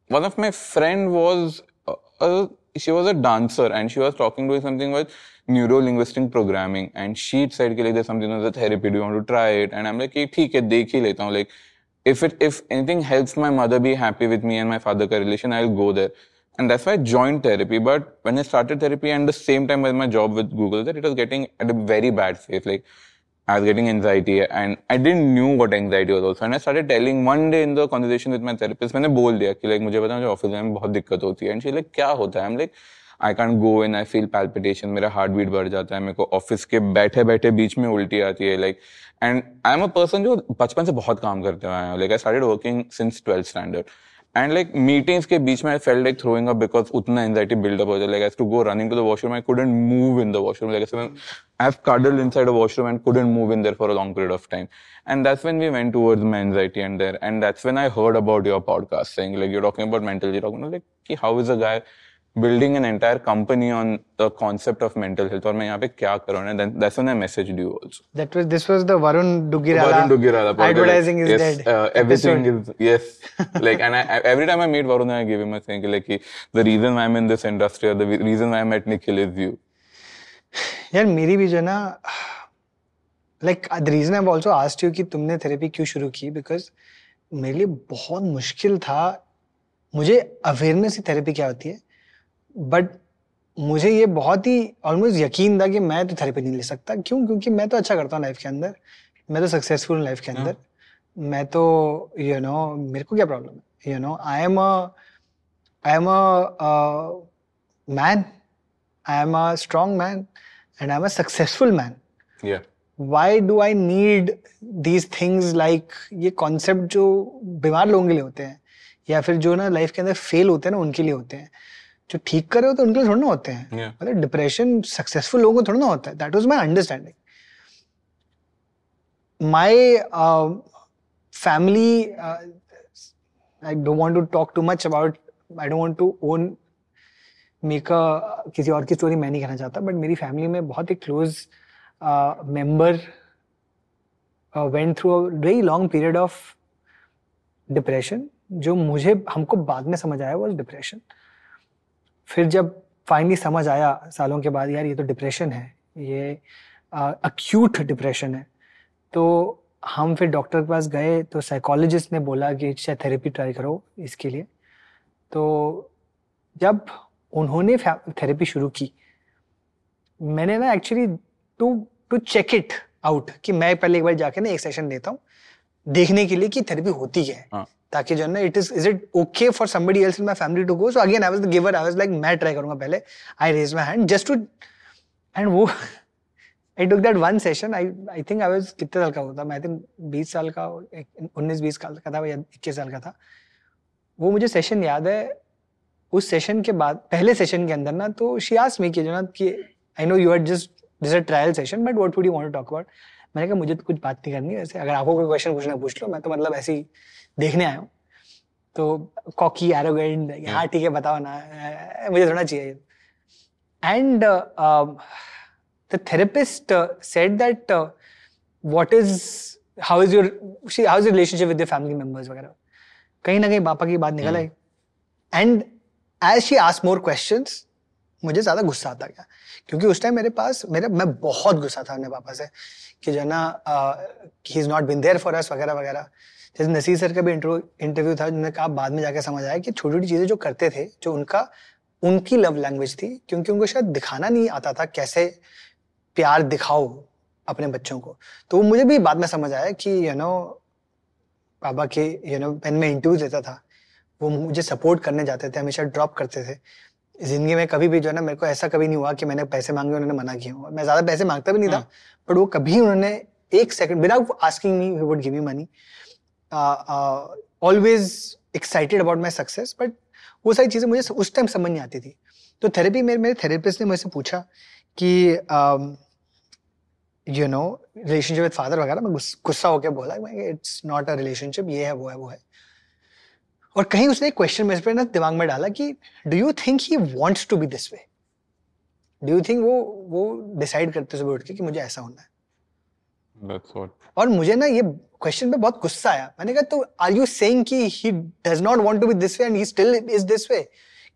one of my friend was uh, uh, she was a dancer and she was talking doing something with neuro linguistic programming and she said like there's something as a therapy do you want to try it and I'm like ठीक है देख ही लेता हूँ like if it if anything helps my mother be happy with me and my father का relation I'll go there and that's why I joined therapy but when I started therapy and the same time with my job with Google that it was getting at a very bad phase like I was getting anxiety and I didn't knew what anxiety was also. And I started telling one day in the conversation with my therapist, मैंने बोल दिया कि like मुझे पता मुझे office में बहुत दिक्कत होती है एंड शी लाइक क्या होता है I'm like I can't go in I feel palpitation मेरा हार्ट बीट बढ़ जाता है मेरे को ऑफिस के बैठे बैठे बीच में उल्टी आती है like and I am a person जो बचपन से बहुत काम करते हुए हैं like I started working since twelfth standard and like meetings के बीच में I fell like throwing up because उतना एंजाइटी बिल्डअप हो जाए like to go running to the washroom I couldn't move in the washroom like I have cuddled inside a washroom and couldn't move in there for a long period of time and that's when we went towards my anxiety and there and that's when i heard about your podcast saying like you're talking about mental you're talking about like how is a guy building an entire company on the concept of mental health और मैं यहाँ पे क्या कर रहा हूँ that's one I message do also that was this was the Varun Dugirala Varun Dugirala advertising is dead everything is yes like and I every time I meet Varun I give him a thing like the reason why I am in this industry और the reason why I am at Nikhil is you यार मेरी भी जो ना like the reason I have also asked you कि तुमने therapy क्यों शुरू की बिकॉज़ मेरे लिए बहुत मुश्किल था मुझे अवेयरनेस ही थेरेपी क्या होती है? बट मुझे ये बहुत ही ऑलमोस्ट यकीन था कि मैं तो थेरेपी नहीं ले सकता। क्यों? क्योंकि मैं तो अच्छा करता हूँ लाइफ के अंदर। मैं तो सक्सेसफुल हूँ लाइफ के अंदर। मैं तो यू you नो know, मेरे को क्या प्रॉब्लम है? You know I am I am a man I am a strong man and I am a successful man why do I need these things like ये concept जो बीमार लोगों के लिए होते हैं या फिर जो ना लाइफ के अंदर फेल होते हैं ना उनके लिए होते हैं। जो ठीक कर रहे हो तो उनके लिए थोड़ा ना होते हैं। मतलब डिप्रेशन सक्सेसफुल लोगों को थोड़ा ना होता है। That was my understanding my family I don't want to talk too much about I don't want to own make a किसी और की स्टोरी मैं नहीं कहना चाहता बट मेरी फैमिली में बहुत ही close member went through a very long period of depression जो मुझे हमको बाद में समझ आया वो डिप्रेशन फिर जब फाइनली समझ आया सालों के बाद, यार, ये तो डिप्रेशन है, ये अक्यूट डिप्रेशन है। तो हम फिर डॉक्टर के पास गए तो साइकोलॉजिस्ट ने बोला कि, शायद थेरेपी ट्राई करो इसके लिए। तो जब उन्होंने थेरेपी शुरू की, मैंने ना actually to to check it out कि मैं पहले एक बार जाके ना एक सेशन देता हूँ देखने के लिए कि थेरेपी होती है। हाँ. ताकि जो है ना it is is it okay for somebody else in my family to go so again I was the giver I was like मैं ट्राई करूँगा पहले। I raise my hand just to and वो I took that one session I I think I was कितने साल का होता मैं आई थिंक 20 साल का 19 20 साल का था या 21 साल का था। वो मुझे सेशन याद है। उस सेशन के बाद पहले सेशन के अंदर ना तो शी आस्क्ड मी कि जो ना कि I know you are just this a trial session but what would you want to talk about मैंने कहा मुझे तो कुछ बात नहीं करनी वैसे अगर आपको कोई क्वेश्चन पूछना पूछ लो। मैं तो मतलब ऐसे ही देखने आया हूँ। तो कॉकी एरोगेंट हाँ ठीक है बताओ ना मुझे थोड़ा चाहिए। Um, the therapist uh, said that uh, what is how is your she how is your relationship with your family members वगैरह? कहीं ना कहीं पापा की बात निकल आई। And as she ask more question मुझे ज़्यादा गुस्सा आता गया। क्योंकि उस टाइम मेरे पास मेरे मैं बहुत गुस्सा था अपने पापा से। कि जो ना he is not been there for us वगैरह वगैरह। जैसे नसीर सर का भी इंटरव्यू था जिन्होंने कहा, बाद में जाकर समझ आया कि छोटी छोटी चीज़ें जो करते थे, जो उनका, उनकी लव लैंग्वेज थी, क्योंकि उनको शायद दिखाना नहीं आता था कैसे प्यार दिखाओ अपने बच्चों को। तो वो मुझे भी बाद में समझ आया कि यू नो पापा के यू नो पेन में इंटरव्यू देता था, वो मुझे सपोर्ट करने जाते थे, हमेशा ड्रॉप करते थे। ज़िंदगी में कभी भी जो है ना मेरे को ऐसा कभी नहीं हुआ कि मैंने पैसे मांगे उन्होंने मना किया मैं ज़्यादा पैसे माँगता भी नहीं था बट हाँ। वो कभी उन्होंने एक सेकंड बिना asking me would give me money always excited about my success but वो सारी चीज़ें मुझे उस टाइम समझ नहीं आती थी। तो थेरेपी में मेरे थेरेपिस्ट ने मुझसे पूछा कि you know relationship with father वगैरह मैं गुस्सा होकर बोला इट्स नॉट अ रिलेशनशिप ये है वो है वो है। और कहीं उसने क्वेश्चन मेरे पे ना दिमाग में डाला कि do you think he wants to be this way do you think वो वो डिसाइड करते सुबह उठ के कि मुझे ऐसा होना है। That's what. और मुझे ना ये क्वेश्चन पे बहुत गुस्सा आया। मैंने कहा तो आर यू सेइंग कि he does not want to be this way and he still is this way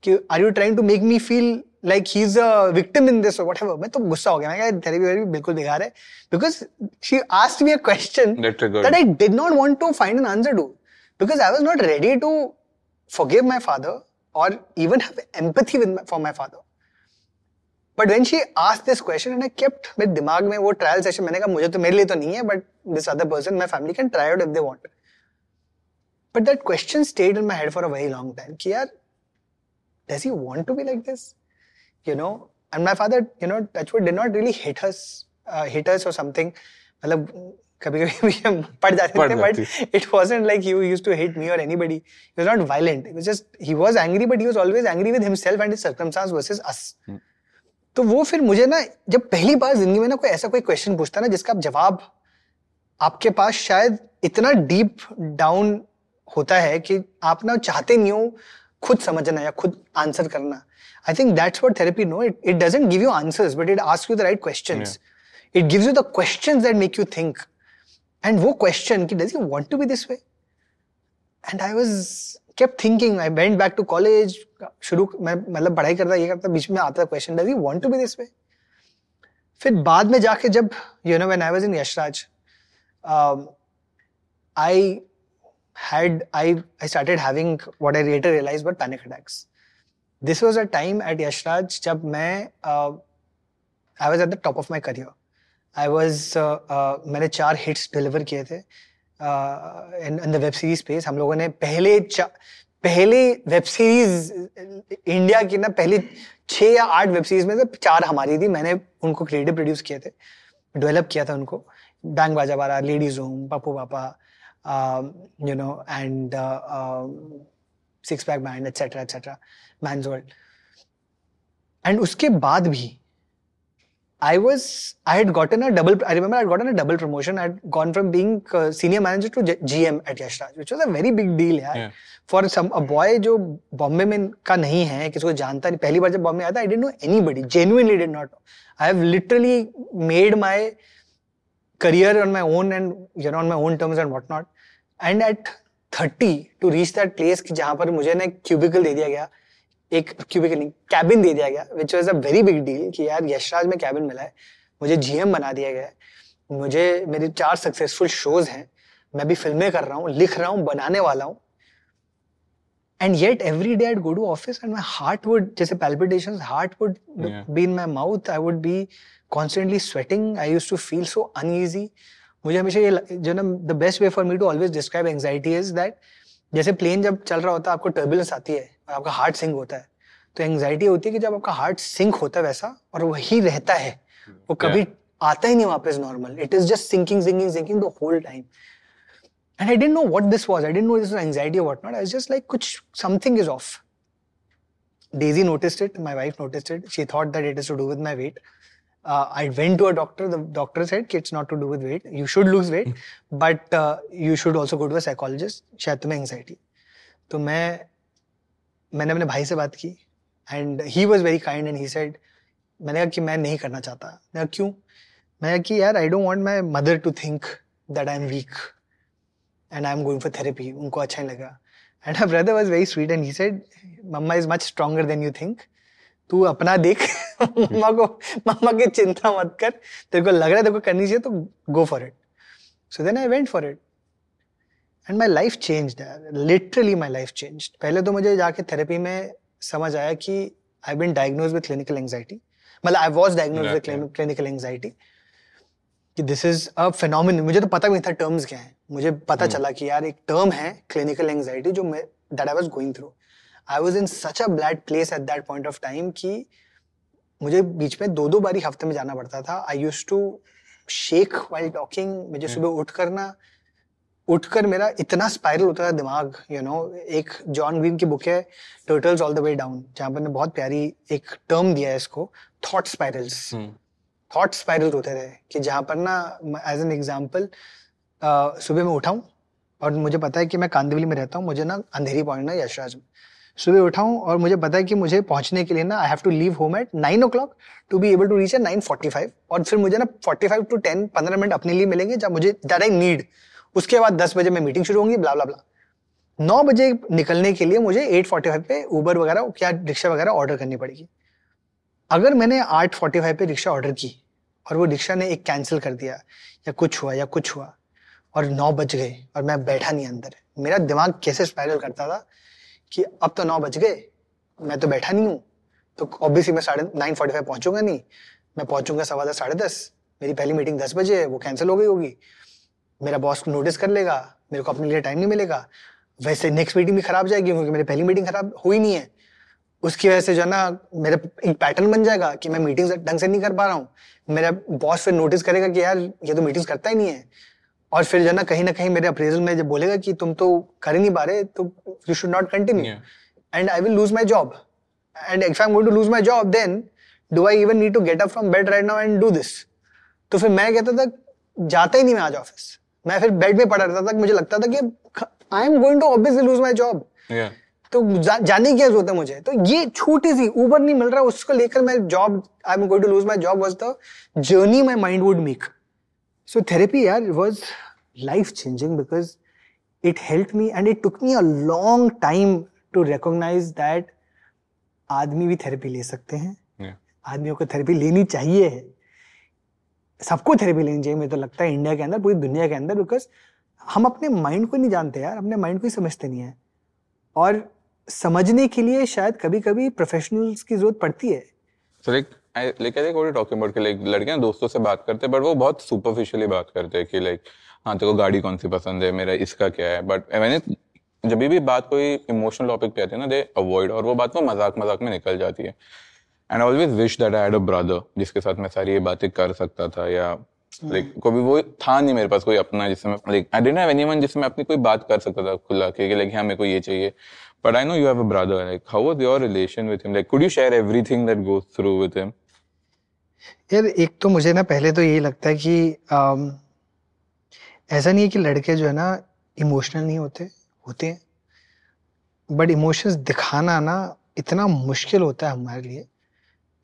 कि are you trying to make me feel like he is a victim in this whatever मैं तो गुस्सा हो गया। मैं कहा therapy वेरेपी बिल्कुल बेकार है। Because she asked me a question that I did not want to find an answer to because I was not ready to forgive my father or even have empathy with my, for my father. But when she asked this question and I kept मेरे दिमाग में वो trial session मैंने कहा मुझे तो मेरे लिए तो नहीं है but this other person my family can try out if they want. But that question stayed in my head for a very long time कि यार does he want to be like this? You know, and my father, you know, Touchwood did not really hit us, uh, hit us or something. मतलब कभी कभी भी हम पढ़ जाते थे but it wasn't like he used to hit me और anybody he was not violent it just he was angry but he was always angry with himself and circumstance versus us तो वो फिर मुझे ना जब पहली बार ज़िंदगी में ना कोई ऐसा कोई क्वेश्चन पूछता ना जिसका जवाब आपके पास शायद इतना डीप डाउन होता है कि आप ना चाहते नहीं हो खुद समझना या खुद आंसर करना। I think that's what therapy no it it doesn't give you answers but it ask you the right questions it gives you the questions that make you think and वो क्वेश्चन कि does you want to be this way and I was kept thinking I went back to college शुरू, मैं मतलब पढ़ाई करता, ये करता, बीच में आता question does you want to be this way फिर बाद में जाके जब you know when I was in Yashraj I had, I I started having what I later realized were panic attacks. This was a time at Yashraj जब मैं I was at the top of my career. I was uh, uh, मैंने चार hits deliver किए थे in the web series space हम लोगों ने पहले पहले वेब सीरीज़ इंडिया की ना पहली छः या आठ वेब सीरीज़ में से चार हमारी थी। मैंने उनको क्रिएटिव प्रोड्यूस किए थे डेवलप किया था उनको। बैंग बाजा बारा ladies home Pappu Papa you know and six pack band etcetera etcetera man's world and उसके बाद भी I was, I had gotten a double, I remember I had gotten a double promotion. I had gone from being uh, senior manager to GM at Yashraj, which was a very big deal यार. Yeah. For some a boy जो बॉम्बे में का नहीं है किसी को जानता नहीं पहली बार जब बॉम्बे आया था I didn't know anybody, genuinely did not know. I have literally made my career on my own and you know on my own terms and whatnot. And at 30 to reach that place कि जहाँ पर मुझे ना cubicle दे दिया गया एक cubicle cabin दे दिया गया which was a very big deal कि यार यशराज में कैबिन मिला है मुझे जीएम बना दिया गया है मुझे मेरे चार सक्सेसफुल शोज़ हैं मैं भी फ़िल्में कर रहा हूँ लिख रहा हूँ बनाने वाला हूँ। And yet every day I go to office and my heart would जैसे palpitation heart would be in my mouth I would be constantly sweating I use to feel so uneasy मुझे हमेशा ये जो ना the best way for me to always describe anxiety is that जैसे plane जब चल रहा होता है आपको टर्बुलेंस आती है आपका हार्ट सिंक होता है। तो एंगजाइटी होती है कि जब आपका हार्ट सिंक होता है वैसा और वही रहता है वो कभी yeah. आता ही नहीं वापस normal it is just sinking sinking sinking the whole time and I didn't know what this was I didn't know this anxiety what not I just like कुछ something is off Daisy notice it my wife notice it she thought that it is to do with my weight I went to a doctor the doctor said कि it's not to do with weight you should lose weight but you should also go to a psychologist शायद तुम्हें anxiety तो मैं मैंने अपने भाई से बात की and he was very kind and he said मैंने कहा कि मैं नहीं करना चाहता। मैं क्यों? मैं कहा कि यार I don't want my mother to think that I am weak and I am going for therapy उनको अच्छा नहीं लगा। And my brother was very sweet and he said mamma is much stronger than you think तू अपना देख। *laughs* मम्मा को मम्मा की चिंता मत कर। तेरे को लग रहा है तेरे को करनी चाहिए तो go for it so then I went for it and my life change literally my life change पहले तो मुझे जाके थेरेपी में समझ आया कि I been diagnose with clinical anxiety मतलब I was diagnose with clinical anxiety कि दिस इज़ अ फिनोमिन मुझे तो पता भी नहीं था टर्म्स क्या है. मुझे पता hmm. चला कि यार एक टर्म है क्लिनिकल एंगजाइटी जो मैं that I was going through I was in such a bad place at that point of time कि मुझे बीच में दो दो बारी हफ़्ते में जाना पड़ता था. I use to shake while talking मुझे hmm. सुबह उठ करना उठकर मेरा इतना स्पाइरल होता था दिमाग यू you नो know, एक जॉन ग्रीन की बुक है turtles all the way down जहाँ पर बहुत प्यारी एक टर्म दिया है इसको थॉट स्पाइरल्स थॉट स्पाइरल्स होते थे कि जहाँ पर ना एज एन एग्ज़ाम्पल सुबह मैं उठाऊँ और मुझे पता है कि मैं कांदिवली में रहता हूँ मुझे ना अंधेरी पहुँचना यशराज में। सुबह उठाऊँ और मुझे पता है कि मुझे पहुँचने के लिए ना I have to leave home at nine o'clock to be able to reach at nine forty five और फिर मुझे ना फोर्टी फाइव टू टेन पंद्रह मिनट अपने लिए मिलेंगे जब मुझे दैट आई नीड उसके बाद दस बजे में मीटिंग शुरू होंगी ब्ला ब्ला नौ बजे निकलने के लिए मुझे एट फोर्टी फाइव पे ऊबर वगैरह क्या रिक्शा वगैरह ऑर्डर करनी पड़ेगी। अगर मैंने आठ फोर्टी फाइव पे रिक्शा ऑर्डर की और वो रिक्शा ने एक कैंसिल कर दिया, या कुछ हुआ, या कुछ हुआ, और नौ बज गए और मैं बैठा नहीं अंदर, मेरा दिमाग कैसे स्पाइरल करता था कि अब तो नौ बज गए, मैं तो बैठा नहीं हूँ तो ऑब्वियसली मैं साढ़े नाइन फोर्टी फाइव पहुंचूँगा नहीं, मैं पहुंचूँगा सवा दस, साढ़े दस, मेरी पहली मीटिंग दस बजे है, वो कैंसिल हो गई होगी। मेरा बॉस नोटिस कर लेगा मेरे को अपने लिए टाइम नहीं मिलेगा। वैसे नेक्स्ट मीटिंग भी खराब जाएगी क्योंकि मेरी पहली मीटिंग खराब हुई नहीं है। उसकी वजह से जो है ना मेरा एक पैटर्न बन जाएगा कि मैं मीटिंग ढंग से नहीं कर पा रहा हूँ। मेरा बॉस फिर नोटिस करेगा कि यार ये तो मीटिंग्स करता ही नहीं है। और फिर जो है ना कहीं ना कहीं मेरे अप्रेजल में जब बोलेगा कि तुम तो कर ही नहीं पा रहे तो you should not continue and I will lose my job and if I am going to lose my job then do I even need to get up from bed right now and do this तो फिर मैं कहता था जाता ही नहीं मैं आज office मैं फिर बेड में पड़ा रहता था मुझे लगता था कि I am going to obviously lose my job तो जा, जाने की ज़रूरत है मुझे। तो ये छोटी सी ऊबर नहीं मिल रहा उसको लेकर मैं job I am going to lose my job was the journey my mind would make so therapy यार was life changing because it help me and it took me a long time to recognise that आदमी भी therapy ले सकते हैं। Yeah. आदमियों को therapy लेनी चाहिए। है सबको थेरेपी लेनी चाहिए, मुझे तो लगता है इंडिया के अंदर, पूरी दुनिया के अंदर बिकॉज़ हम अपने माइंड को नहीं जानते यार, अपने माइंड को ही समझते नहीं है। और समझने के लिए शायद कभी कभी प्रोफेशनल्स की ज़रूरत पड़ती है। So, like what talking about कि लड़कियाँ दोस्तों से बात करते हैं बट वो बहुत सुपरफिशियली बात करते हैं कि लाइक हाँ तेरे को गाड़ी कौन सी पसंद है, मेरा इसका क्या है? बट मैंने, जब भी बात कोई इमोशनल टॉपिक पे आती है ना दे अवॉइड और वो बात वो मज़ाक मज़ाक में निकल जाती है। And always wish that I had a brother जिसके साथ मैं सारी ये बातें कर सकता था या लाइक like, कभी वो था नहीं मेरे पास कोई अपना जिसमें like I didn't have anyone जिसमें अपनी कोई बात कर सकता था खुला के लाइक हाँ मेरे को ये चाहिए। But I know you have a brother like how was your relation with him like could you share everything that goes through with him यार एक तो मुझे ना पहले तो यही लगता है कि um, ऐसा नहीं है कि लड़के जो है ना इमोशनल नहीं होते होते हैं। बट इमोशंस दिखाना ना इतना मुश्किल होता है हमारे लिए।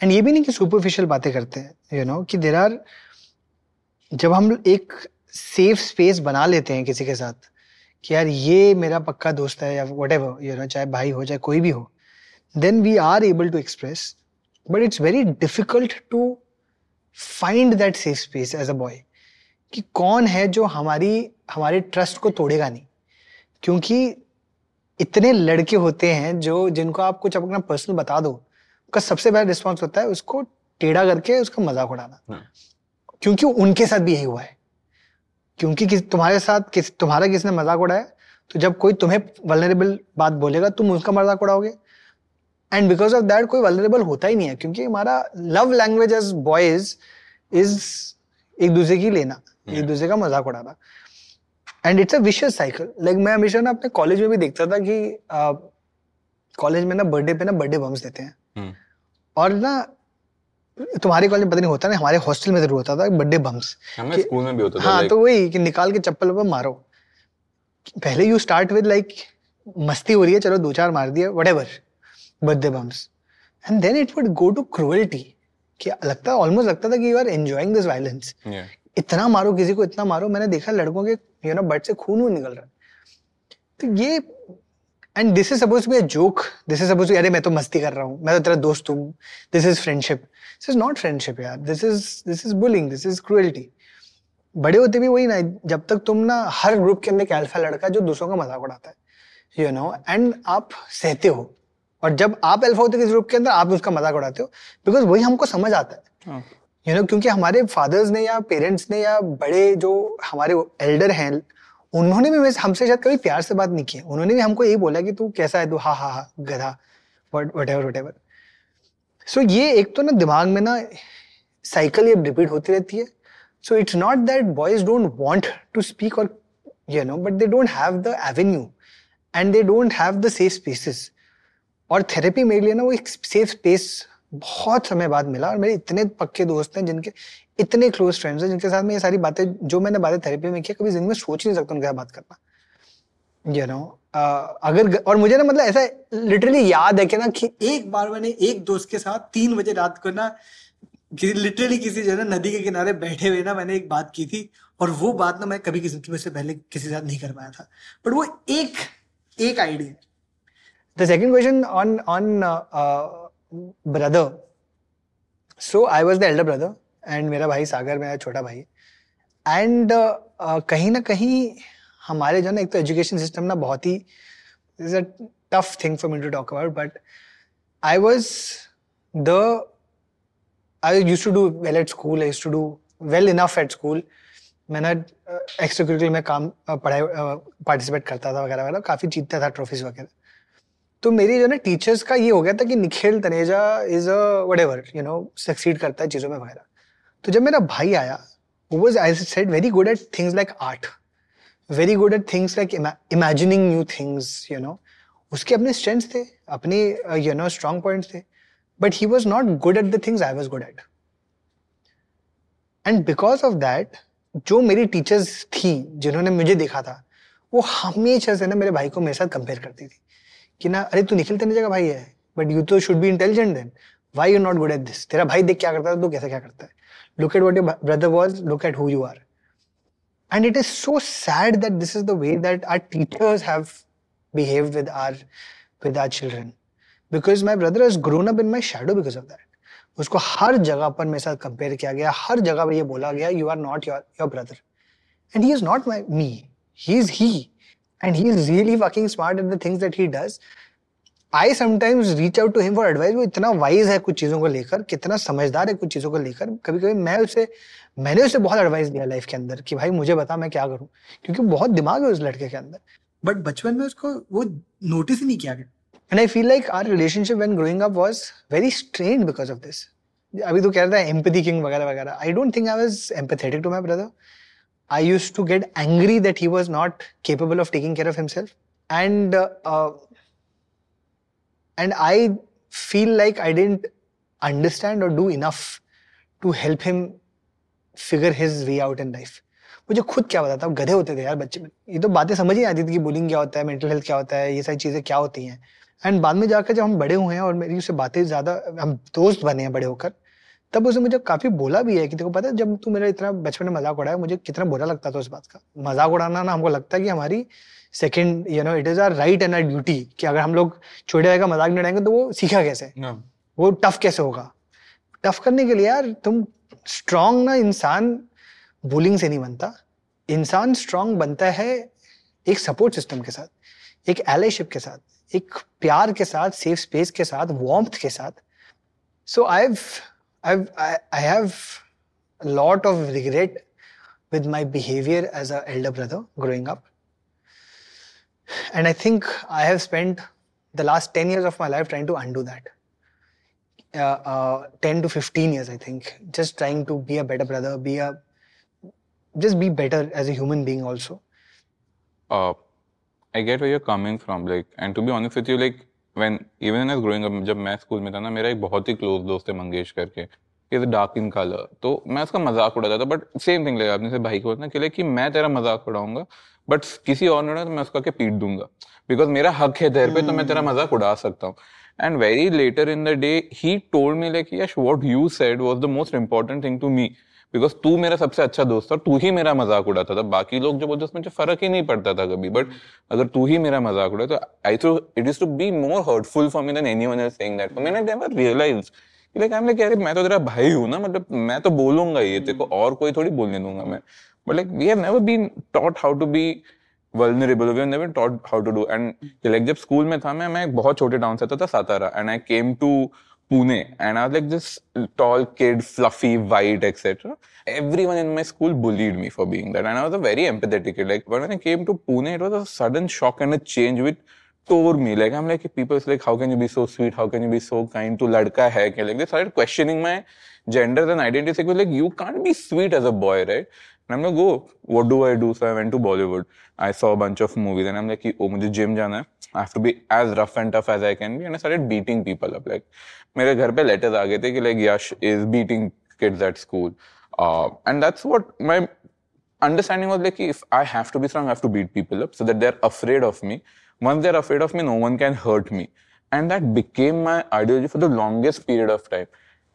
एंड ये भी नहीं कि सुपरफिशियल बातें करते हैं यू नो कि देर आर जब हम एक सेफ़ स्पेस बना लेते हैं किसी के साथ, कि यार ये मेरा पक्का दोस्त है या वट एवर यू नो चाहे भाई हो, चाहे कोई भी हो then we are able to express but it's very difficult to find that safe space as a boy कि कौन है जो हमारी, हमारे ट्रस्ट को तोड़ेगा नहीं, क्योंकि इतने लड़के होते हैं जो, जिनको आप कुछ अपना पर्सनल बता दो उसका सबसे बड़ा रिस्पॉन्स होता है उसको टेढ़ा करके उसका मज़ाक उड़ाना हाँ। क्योंकि उनके साथ भी यही हुआ है क्योंकि किस तुम्हारे साथ किस तुम्हारा किसने मज़ाक उड़ाया तो जब कोई तुम्हें वलनरेबल बात बोलेगा तुम उसका मज़ाक उड़ाओगे एंड बिकॉज़ ऑफ़ दैट कोई वलनरेबल होता ही नहीं है क्योंकि हमारा love language as boys is एक दूसरे की लेना yeah. एक दूसरे का मज़ाक उड़ाना and it's a vicious cycle like मैं हमेशा ना अपने कॉलेज में भी देखता था कि कॉलेज uh, में ना बर्थडे पे ना बर्थडे बम्स देते हैं हम्म। और ना तुम्हारे कॉलेज में पता नहीं होता ना हमारे हॉस्टल में ज़रूर होता था बर्थडे बम्स स्कूल में भी होता था हाँ तो वही कि निकाल के चप्पल पर मारो। पहले यू स्टार्ट विद लाइक मस्ती हो रही है चलो दो चार मार दिया whatever birthday bums and then it would go to cruelty कि लगता ऑलमोस्ट लगता था कि you are enjoying this violence इतना मारो किसी को इतना मारो मैंने देखा लड़कों के यू नो बट से खून वून निकल रहा। है तो ये and this is suppose be a joke this is suppose अरे मैं तो मस्ती कर रहा हूँ। मैं तो तेरा दोस्त हूँ। This is friendship this is not friendship यार. This is this is bullying this is cruelty बड़े होते भी वही ना जब तक तुम ना हर ग्रुप के अंदर एक अल्फ़ा लड़का जो दूसरों का मज़ाक उड़ाता है यू नो एंड आप सहते हो। और जब आप अल्फ़ा होते हो किसी ग्रुप के अंदर आप उसका मज़ाक उड़ाते हो। बिकॉज़ वही हमको समझ आता है. यू नो क्योंकि हमारे फादर्स ने या पेरेंट्स ने या बड़े जो हमारे एल्डर हैं उन्होंने भी हमसे शायद कभी प्यार से बात नहीं की उन्होंने भी हमको यही बोला कि तू कैसा है, तू हा हा हा, गधा whatever whatever so ये एक तो ना दिमाग में ना साइकिल ये रिपीट होती रहती है। So it's not that boys don't want to speak और you know but they don't have the avenue and they don't have the safe spaces और थेरेपी मेरे लिए ना वो एक सेफ़ स्पेस बहुत समय बाद मिला और मेरे इतने पक्के दोस्त हैं जिनके इतने क्लोज फ्रेंड्स हैं जिनके साथ में ये सारी बातें जो मैंने बातें थेरेपी में किया कभी ज़िंदगी में सोच नहीं सकता उनके साथ बात करना। यू नो अगर और मुझे ना मतलब ऐसा लिटरली याद है कि ना कि एक बार मैंने एक दोस्त के साथ तीन बजे रात को ना लिटरली किसी जो है ना नदी के किनारे बैठे हुए ना मैंने एक बात की थी और वो बात ना मैं कभी किसी की से पहले किसी साथ नहीं कर पाया था। बट वो एक एक idea question on on uh, uh, brother. So I was the elder brother and मेरा भाई सागर मेरा छोटा भाई. एंड uh, uh, कहीं ना कहीं हमारे जो ना एक तो एजुकेशन सिस्टम ना बहुत ही is a tough thing for me to talk about but I was the I use to do well at school I use to do well enough at school मैंने एक्स्ट्रा करिकुलर में काम पढ़ाई participate करता था वगैरह वगैरह काफ़ी जीतता था ट्रॉफीज वगैरह. तो मेरी जो ना टीचर्स का ये हो गया था कि Nikhil Taneja is a whatever you know succeed करता है चीज़ों में वगैरह। तो जब मेरा भाई आया वो was I said very good at things like art very good at things like imagining new things you know उसके अपने स्ट्रेंथ्स थे, अपने यू नो स्ट्रॉन्ग पॉइंट्स थे but he was not good at the things I was good at and because of that जो मेरी teachers थी, जिन्होंने मुझे देखा था, वो हमेशा से ना मेरे भाई को मेरे साथ कंपेयर करती थी। कि ना, अरे, तू निखिल तेने जगह भाई है बट यू तो should be intelligent then why you not good at this तेरा भाई देख क्या करता है, तू कैसे क्या करता है? Look at what your brother was look at who you are and it is so sad that this is the way that our teachers have behaved with our with our children. Because my brother has grown up in my shadow because of that. उसको हर जगह पर मेरे साथ compare किया गया, हर जगह पर ये बोला गया you are not your your brother and he is not my me he is he he is really working smart in the things that he does I sometimes reach out to him for advice वो इतना wise है कुछ चीज़ों को लेकर कितना समझदार है कुछ चीज़ों को लेकर। कभी कभी मैं उसे मैंने उसे बहुत एडवाइस दिया लाइफ के अंदर कि भाई मुझे बता मैं क्या करूँ। क्योंकि बहुत दिमाग है उस लड़के के अंदर। बट बचपन में उसको वो नोटिस ही नहीं किया गया। And I feel like our relationship when growing up was very strained because of this अभी तो कह रहा था एम्पैथी किंग वगैरह वगैरह। I don't think I was empathetic to my brother I used to get angry that he was not capable of taking care of himself. And uh, uh, and i feel like i didn't understand or do enough to help him figure his way out in life. मुझे खुद क्या बताता गधे होते थे यार बच्चे में। ये तो बातें समझ ही आती थी कि बुलिंग क्या होता है मेंटल हेल्थ क्या होता है ये सारी चीज़ें क्या होती हैं। एंड बाद में जाकर जब हम बड़े हुए हैं और मेरी उससे बातें ज़्यादा हम दोस्त बने हैं बड़े होकर तब उसने मुझे काफ़ी बोला भी है कि देखो पता है जब तू मेरा इतना बचपन में मज़ाक उड़ाया मुझे कितना बुरा लगता था उस बात का। मज़ाक उड़ाना ना हमको लगता है कि हमारी second you know it is our right and our duty कि अगर हम लोग छोटे का मज़ाक नहीं उड़ाएँगे तो वो सीखा कैसे? Yeah. वो टफ कैसे होगा? टफ करने के लिए यार तुम स्ट्रांग ना इंसान बुलिंग से नहीं बनता। इंसान स्ट्रांग बनता है एक सपोर्ट सिस्टम के साथ एक एलेशिप के साथ एक प्यार के साथ सेफ़ स्पेस के साथ वार्मथ के साथ। सो आई I've, I, I have a lot of regret with my behavior as an elder brother growing up. And I think I have spent the last 10 years of my life trying to undo that. Uh, uh, 10 to 15 years, I think. Just trying to be a better brother, be a, just be better as a human being also. Uh, I get where you're coming from, like, and to be honest with you, like, when even was growing up, जब मैं school में था ना मेरा एक बहुत ही close दोस्त है मंगेश करके इज़ डार्क इन कलर तो मैं उसका मज़ाक उड़ाता था बट सेम थिंग लगा आपने से भाई को बोलना कि like कि मैं तेरा मज़ाक उड़ाऊँगा बट किसी और ने तो मैं उसका के पीट दूँगा? बिकॉज़ मेरा हक है तेरे पे तो मैं तेरा मज़ाक उड़ा सकता हूँ. And very later in the day he told me like, Yash, what you said was the most important thing to me. Because तू मेरा सबसे अच्छा दोस्त था तू ही मेरा मज़ाक उड़ाता था। बाकी लोग जो बोलते उसमें फ़र्क ही नहीं पड़ता था कभी। बट अगर तू ही मेरा मज़ाक उड़ा तो I thought it is to be more hurtful for me than anyone else saying that मैंने never realise like I am like यार, मैं तो तेरा भाई हूँ ना मतलब मैं तो बोलूँगा ये तेरे को और कोई थोड़ी बोलने दूँगा मैं। But like we have never been taught how to be vulnerable. We have never taught how to do. And like, जब स्कूल में था मैं मैं एक बहुत छोटे टाउन से था, Satara. And I came to Pune, and I was like this tall kid, fluffy, white, etc. Everyone in my school bullied me for being that, and I was a very empathetic kid. Like when I came to Pune, it was a sudden shock and a change which tore me. Like I'm like people's like, how can you be so sweet? How can you be so kind to ladka hai? Like they started questioning my gender and identity. Like you can't be sweet as a boy, right? And I'm like, oh, what do I do? So I went to Bollywood. I saw a bunch of movies and I'm like, oh, मुझे gym जाना है. I have to be as rough and tough as I can be. And I started beating people up. Like, मेरे घर पे letters आ गए थे कि like Yash is beating kids at school. Uh, and that's what my understanding was like, if I have to be strong, I have to beat people up so that they're afraid of me. Once they're afraid of me, no one can hurt me. And that became my ideology for the longest period of time.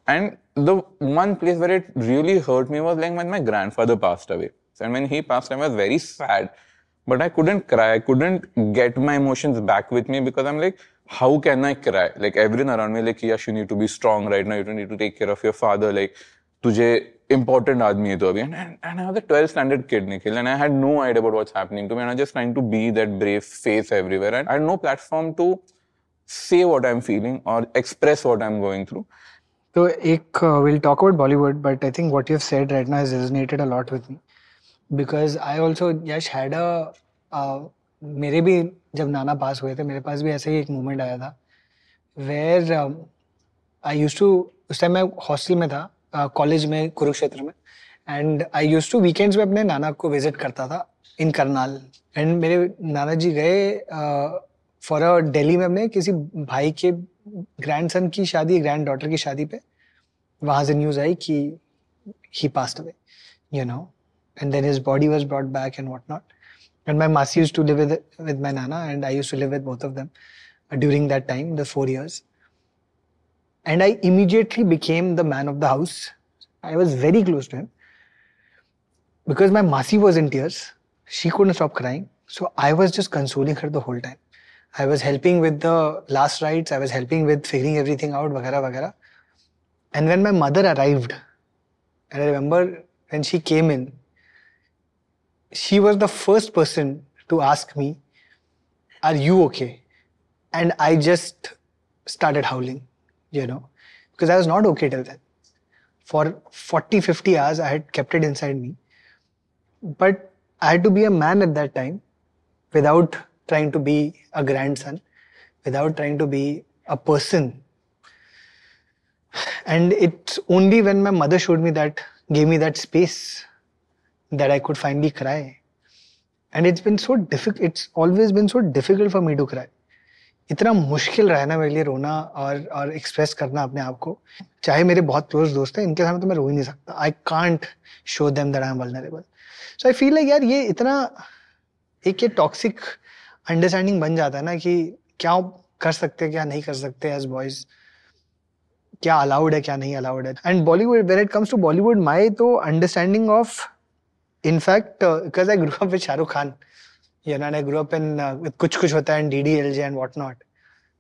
And the one place where it really hurt me was like when my grandfather passed away. And when he passed away, I was very sad. But I couldn't cry. I couldn't get my emotions back with me because I'm like, how can I cry? Like everyone around me, like, yes, you need to be strong right now. You don't need to take care of your father. Like, tujhe important आदमी है तो अभी and, and, and I was a 12th standard kid Nikhil and I had no idea about what's happening to me and I was just trying to be that brave face everywhere and I had no platform to say what I'm feeling or express what I'm going through So, एक will talk talk Bollywood but I think what said right now has resonated a lot with me. Because I also Yash had uh, मेरे भी जब नाना पास हुए थे मेरे पास भी ऐसा ही एक मोमेंट आया था वेर आई यूज़ टू उस टाइम मैं हॉस्टल में था कॉलेज uh, में कुरुक्षेत्र में and I use to weekends में अपने नाना को विज़िट करता था इन करनाल एंड मेरे नाना जी गए फॉर अ दिल्ली में अपने किसी भाई के ग्रैंड सन की शादी ग्रैंड डॉटर की शादी पे वहाँ से न्यूज़ आई कि he pass away you know and then his body was brought back and what not and my मासी use to live with with my Nana and I use to live with both of them during that time the four years and I immediately became the man of the house I was very close to him because my मासी was in tears she could stop crying so I was just consoling her the whole time I was helping with the last rites. I was helping with figuring everything out, vagara vagara. And when my mother arrived, and I remember when she came in, she was the first person to ask me, Are you okay? And I just started howling, you know, because I was not okay till then. For 40, 50 hours, I had kept it inside me. But I had to be a man at that time without trying to be a grandson, without trying to be a person. And it's only when my mother showed me that, gave me that space, that I could finally cry. And it's been so difficult, it's always been so difficult for me to cry. इतना मुश्किल रहा है ना मेरे लिए रोना और और एक्सप्रेस करना अपने आप को चाहे मेरे बहुत क्लोज दोस्त हैं इनके सामने तो मैं रो ही नहीं सकता I can't show them that I am vulnerable so I feel like यार ये इतना एक ये टॉक्सिक अंडरस्टैंडिंग बन जाता है ना कि क्या कर सकते क्या नहीं कर सकते एज बॉयज़ क्या अलाउड है क्या नहीं अलाउड है। And Bollywood when it comes to Bollywood my तो understanding of in fact because I grow up with Shahrukh Khan you know I grow up in Kuch Kuch Hota Hai D D L J and what not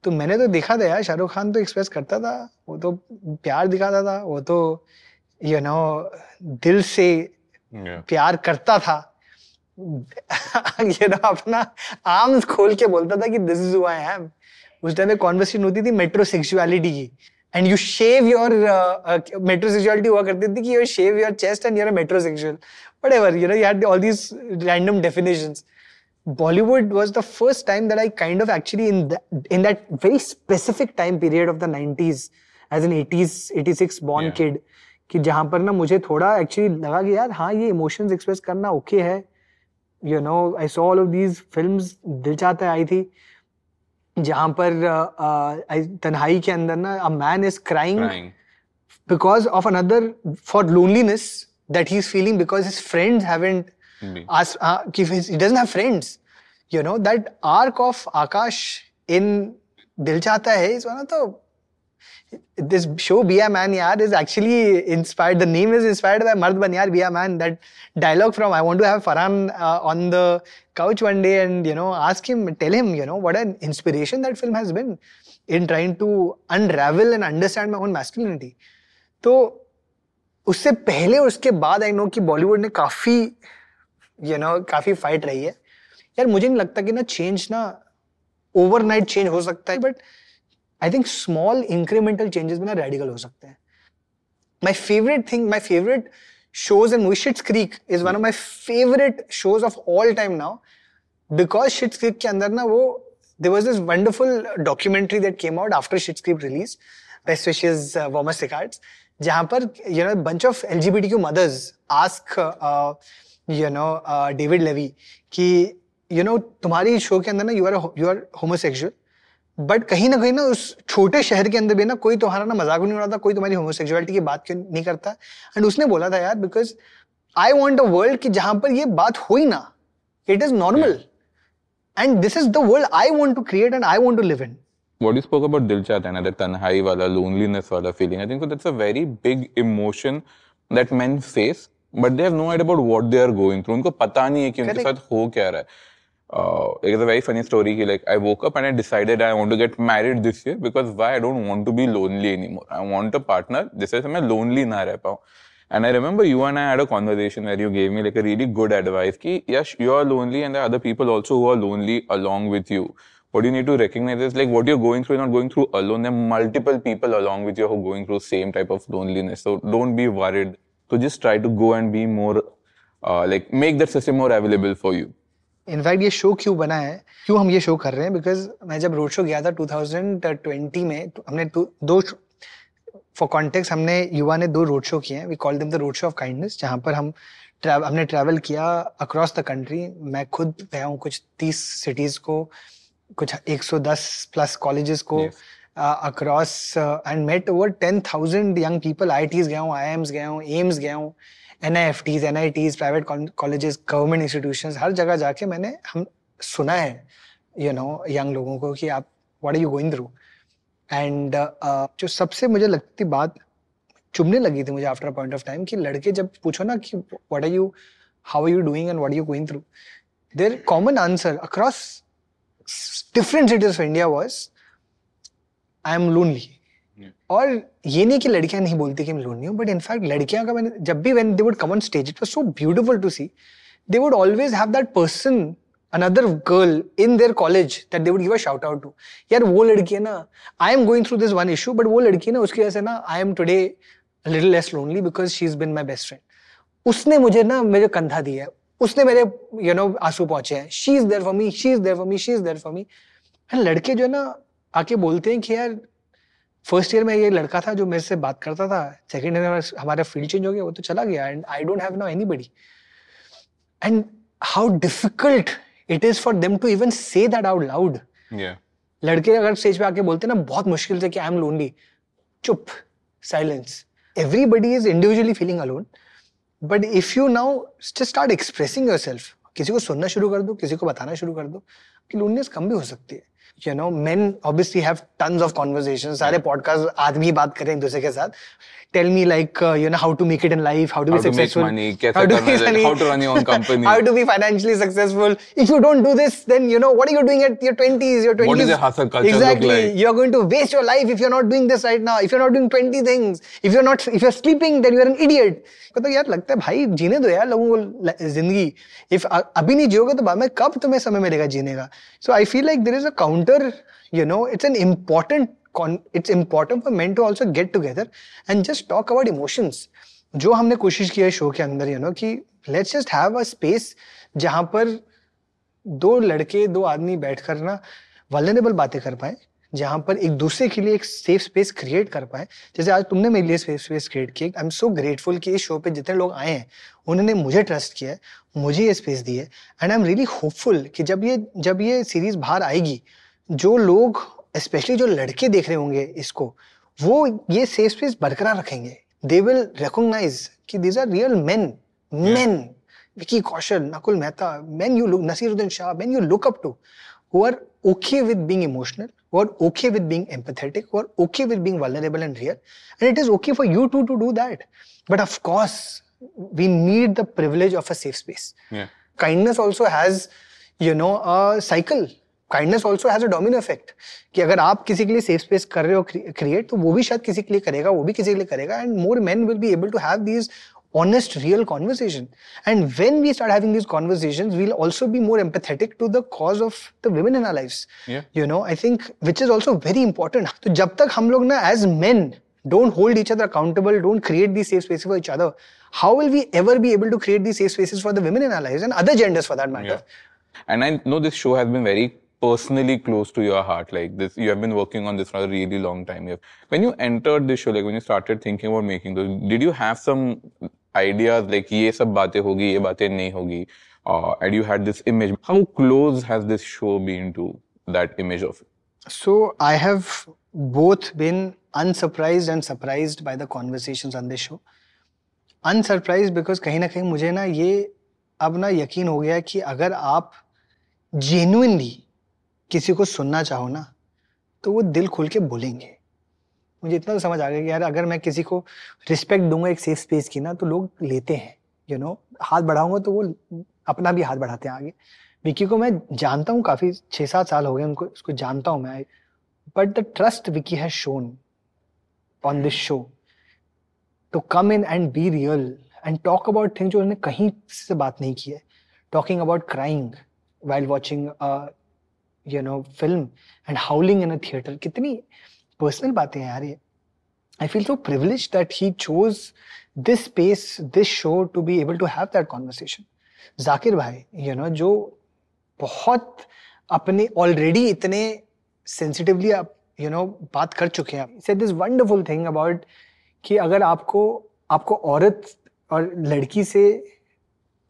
तो मैंने तो देखा था यार शाहरुख खान तो express करता था वो तो प्यार दिखाता था वो तो यू you नो know, दिल से yeah. प्यार करता था। *laughs* यू नो अपना आर्म्स खोल के बोलता था कि दिस इज़ आई एम उस टाइम कॉन्वर्सेशन होती थी मेट्रो सेक्सुअलिटी की. And you shave your metrosexuality हुआ करती थी कि you shave your chest and you're metrosexual but ever you know you had all these random definition Bollywood was the first time that I kind of actually in in that very specific time period of the nineties as an eighties eighty born kid कि जहाँ पर ना मुझे थोड़ा actually लगा कि यार हाँ ये इमोशंस एक्सप्रेस करना ओके है। You know I saw all of these films Dil Chahta Hai आई थी जहाँ पर तन्हाई के अंदर ना a man is crying because of another for loneliness that he is feeling because his friends haven't he doesn't have friends. You know that arc of akash in दिल चाहता है इस वाला तो this show Be a Man Yaar is actually inspired. The name is inspired by Mard Ban Yaar Be a Man. That dialogue from I want to have Farhan uh, on the couch one day and you know ask him, tell him, you know what an inspiration that film has been in trying to unravel and understand my own masculinity. तो उससे पहले और उसके बाद I know कि Bollywood ने काफ़ी you know काफ़ी फाइट रही है यार मुझे नहीं लगता कि ना चेंज ना ओवरनाइट चेंज हो सकता है but I think small incremental changes में ना रेडिकल हो सकते हैं। My favourite thing my favourite shows in wish Creek is one of my favourite shows of all time now because Schitt's Creek के अंदर ना वो there was this wonderful documentary that came out after Schitt's Creek release best wishes warmest regards जहाँ पर you know bunch of L G B T Q mothers ask you know David Levy कि you know तुम्हारी show के अंदर ना you are you are homosexual but कहीं ना कहीं ना उस छोटे शहर के अंदर भी ना कोई तुम्हारा ना मज़ाक नहीं उड़ाता कोई तुम्हारी होमोसेक्सुअलिटी की बात क्यों नहीं करता? एंड उसने बोला था यार because I want a world कि जहाँ पर ये बात हो ही ना it is normal and this is the world I want to create and I want to live in What you spoke about Dil Chahta Hai, that tanhai wala, loneliness wala feeling, I think so that's a very big emotion that men face, but they have no idea about what they are going through. उनको पता नहीं है कि उनके साथ हो क्या रहा है. uh, it's a very funny story. He, like I woke up and I decided I want to get married this year because why I don't want to be lonely anymore. I want a partner. This is मैं lonely ना रह पाऊँ. And I remember you and I had a conversation where you gave me like a really good advice. Ki yes, you are lonely and there are other people also who are lonely along with you. What you need to recognize is like what you're going through, you're not going through alone. There are multiple people along with you who are going through same type of loneliness. So don't be worried. So just try to go and be more, uh, like make that system more available for you. In fact ये show क्यों बना है? क्यों हम ये show कर रहे हैं? बिकॉज़ मैं जब रोड शो गया था 2020 में तो हमने दो फॉर कॉन्टेक्स हमने युवा ने दो रोड शो किए हैं। We call them the road show of kindness जहाँ पर हम ट्रैवल हमने ट्रैवल किया अक्रॉस द कंट्री मैं खुद गया हूँ कुछ तीस सिटीज़ को कुछ 110 प्लस कॉलेजेस को across and met over ten thousand young people I गया हूँ आई एम्स गया हूँ एम्स गया हूँ। NIFTs NITs private colleges government institution हर जगह जाके मैंने हम सुना है यू नो यंग लोगों को कि आप what are you going through and जो सबसे मुझे लगती बात चुभने लगी थी मुझे आफ्टर पॉइंट ऑफ़ टाइम कि लड़के जब पूछो ना कि what are you how are you doing and what are you going through their common answer across different cities of India was I am lonely और ये नहीं कि लड़कियाँ नहीं बोलती कि मैं लोनली हूँ बट इनफैक्ट लड़कियाँ का मैंने जब भी when they would come on stage it was so beautiful to see they would always have that person another girl in their college that they would give a shout out to. यार वो लड़की है ना I am going through this one issue but वो लड़की है ना, उसकी वजह से ना I am today little less lonely because she is been my best friend उसने मुझे ना, मेरे कंधा दिया है। उसने मेरे यू नो आँसू पहुँचे हैं। She is there for me she is there for me she is there for me लड़के जो है ना, आके बोलते हैं कि यार फ़र्स्ट ईयर में ये लड़का था जो मेरे से बात करता था। सेकेंड ईयर में हमारा फ़ील्ड चेंज हो गया वो तो चला गया। And I don't have no anybody and how difficult it is for them to even say that out loud लड़के अगर स्टेज पे आके बोलते ना बहुत मुश्किल से कि आई एम लोनली चुप। Silence everybody is individually feeling alone but if you now start expressing yourself किसी को सुनना शुरू कर दो किसी को बताना शुरू कर दो कि लोनलीनेस कम भी हो सकती है। You know men obviously have tons of conversations सारे podcast आदमी बात करें एक दूसरे के साथ tell me like uh, you know how to make it in life how to how be successful to make money, how to make money how to run your own company how to be financially successful if you don't do this then you know what are you doing at your 20s your 20s what does your hustle culture exactly look like? you're going to waste your life if you're not doing this right now if you're not doing 20 things if you're not if you're sleeping then you're an idiot तो यार लगता है भाई जीने दो यार लोगों को ज़िंदगी इफ़ अभी नहीं जियोगे तो बाद में कब तुम्हें समय मिलेगा जीने का so I feel like there is a counter you know, it's an important con- it's important for men to also get together and just talk about emotions. जो हमने कोशिश की है शो के अंदर यू नो कि let's just have a space जहाँ पर दो लड़के, दो आदमी बैठकर ना वल्नरेबल बातें कर पाए, जहाँ पर एक दूसरे के लिए एक सेफ़ स्पेस क्रिएट कर पाए। जैसे आज तुमने मेरे लिए सेफ़ स्पेस क्रिएट की आई एम सो ग्रेटफुल कि इस शो पे जितने लोग आए हैं, उन्होंने मुझे ट्रस्ट किया है, मुझे ये स्पेस दी है and I am really hopeful कि जब ये जब ये सीरीज़ बाहर आएगी जो लोग स्पेशली जो लड़के देख रहे होंगे इसको वो ये सेफ़ स्पेस बरकरार रखेंगे। दे विल रिकोगनाइज कि these are real man man Vicky Kaushal Nakul Mehta man you look Naseeruddin Shah man you look up to who are okay with being emotional who are okay with being empathetic who are okay with being vulnerable and real and it is okay for you to to do that but of course we need the privilege of a safe space kindness also has you know a cycle kindness also has a domino effect कि अगर आप किसी के लिए safe space कर रहे हो create तो वो भी शायद किसी के लिए करेगा वो भी किसी के लिए करेगा and more man will be able to have these honest real conversation and when we start having this conversation we'll also be more empathetic to the cause of the women in our life you know I think which is also very important तो जब तक हम लोग ना as man don't hold each other accountable don't create the safe spaces for each other how will we ever be able to create the safe spaces for the women in our life and other genders for that matter And I know this show has been very personally close to your heart like this you have been working on this for a really long time when you entered this show like when you started thinking about making those did you have some ideas like ये सब बातें होगी ये बातें नहीं होगी uh, and you had this image how close has this show been to that image of it so i have both been unsurprised and surprised by the conversations on this show unsurprised because कहीं ना कहीं मुझे ना ये अब ना यकीन हो गया कि अगर आप जेन्युइनली किसी को सुनना चाहो ना तो वो दिल खोल के बोलेंगे। मुझे इतना तो समझ आ गया कि यार अगर मैं किसी को रिस्पेक्ट दूँगा एक सेफ़ स्पेस की ना तो लोग लेते हैं यू you नो know, हाथ बढ़ाऊँगा तो वो अपना भी हाथ बढ़ाते हैं आगे। विकी को मैं जानता हूँ काफ़ी छह सात साल हो गए उनको उसको जानता हूँ मैं। But the trust Vicky has shown on this show to come in and be real and talk about thing जो उन्होंने कहीं से बात नहीं की है। Talking about crying while watching you know film and howling in a theatre कितनी personal बातें हैं यार ये। I feel so privilege that he chose this space this show to be able to have that conversation Zakir भाई you know जो बहुत अपने already इतने सेंसिटिवली आप यू नो बात कर चुके हैं। Said this wonderful thing about कि अगर आपको आपको औरत और लड़की से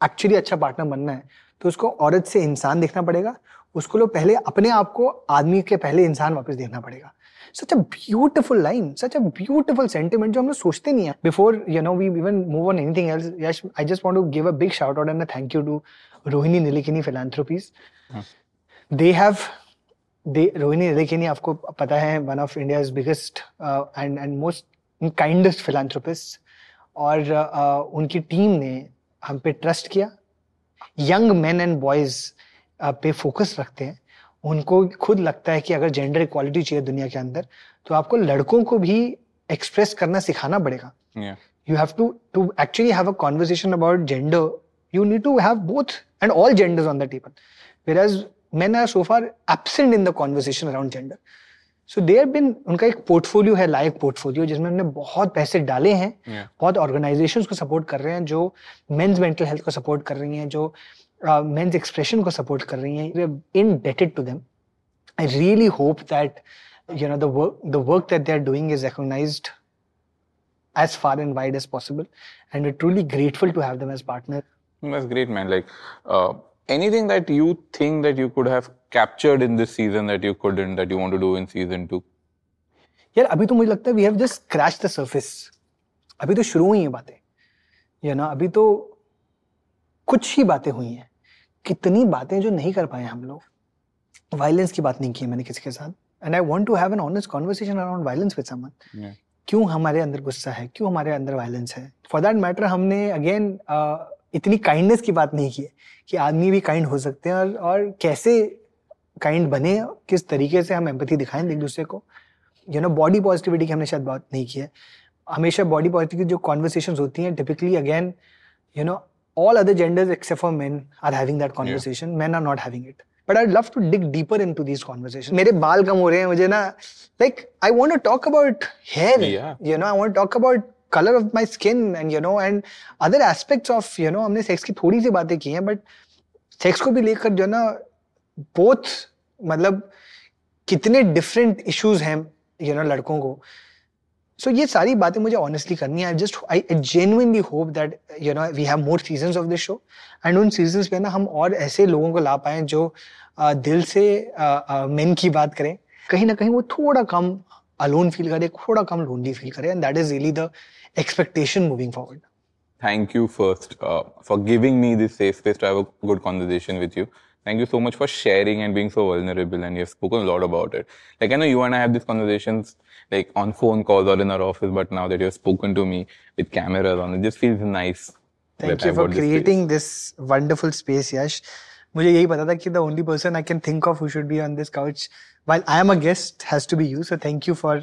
एक्चुअली अच्छा पार्टनर बनना है तो उसको औरत से इंसान देखना पड़ेगा उसको लोग पहले अपने आप को आदमी के पहले इंसान वापस देखना पड़ेगा। Such a beautiful line such a beautiful sentiment जो हम लोग सोचते नहीं है। Before you know we even move on anything else yes I just want to give a big shout out and thank you to Rohini Nilekani philanthropies they have they Rohini Nilekani आपको पता है one of India's biggest and and most kindest philanthropist और uh, उनकी team ने हम पे trust किया। Young man and boys पे फोकस रखते हैं उनको खुद लगता है कि अगर जेंडर इक्वालिटी चाहिए दुनिया के अंदर तो आपको लड़कों को भी एक्सप्रेस करना सिखाना पड़ेगा you have to to actually have a conversation about gender you need to have both and all genders on the table. Whereas men are so far absent in the conversation around gender. So there been उनका एक portfolio है live portfolio जिसमें उन्होंने बहुत पैसे डाले हैं yeah. बहुत ऑर्गेनाइजेशंस को सपोर्ट कर रहे हैं जो मेंस मेंटल हेल्थ को सपोर्ट कर रही हैं जो मेंस एक्सप्रेशन को सपोर्ट कर रही हैं indebted to them I really hope that you know the work the work that they're doing is recognized as far and wide as possible and we're truly grateful to have them as partner that's great man like uh, anything that you think that you could have captured in this season that you couldn't that you want to do in season 2 यार अभी तो मुझे लगता है we have just crash the surface अभी तो शुरू हुई है बातें या ना अभी तो कुछ ही बातें हुई हैं कितनी बातें जो नहीं कर पाए हम लोग। वायलेंस की बात नहीं की मैंने किसी के साथ। And I want to have an honest conversation around violence with someone क्यों हमारे अंदर गुस्सा है? क्यों हमारे अंदर वायलेंस है? फॉर दैट मैटर हमने अगेन इतनी काइंडनेस की बात नहीं की है कि आदमी भी काइंड हो सकते हैं और, और कैसे काइंड बने किस तरीके से हम एम्पथी दिखाएँ एक दूसरे को। यू नो बॉडी पॉजिटिविटी की हमने शायद बात नहीं की है। हमेशा बॉडी पॉजिटिव जो कॉन्वर्सेशन होती हैं typically again you know all other genders except for men are having that conversation. Yeah. Men are not having it. But I'd love to dig deeper into these conversations. मेरे बाल कम हो रहे हैं मुझे ना like I want to talk about hair. Yeah. You know, I want to talk about color of my skin and you know and other aspects of you know हमने sex की थोड़ी सी बातें की हैं बट सेक्स को भी लेकर जो ना बोथ मतलब कितने डिफरेंट इश्यूज़ हैं यू नो लड़कों को सो ये सारी बातें मुझे ऑनेस्टली करनी है just I genuinely hope that you know we have more season of this show and उन सीज़न पे ना हम और ऐसे लोगों को ला पाए जो uh, दिल से मेन uh, uh, की बात करें कहीं ना कहीं वो थोड़ा कम अलोन फील करे थोड़ा कम लोनली फील करे and that is really the expectation moving forward Thank you first uh, for giving me this safe space to have a good conversation with you. Thank you so much for sharing and being so vulnerable, and you've spoken a lot about it. Like I know you and I have these conversations like on phone calls or in our office, but now that you've spoken to me with cameras on, it just feels nice. Thank that you I've for got this space. creating this wonderful space, Yash. मुझे यही पता था कि the only person I can think of who should be on this couch while I am a guest has to be you. So thank you for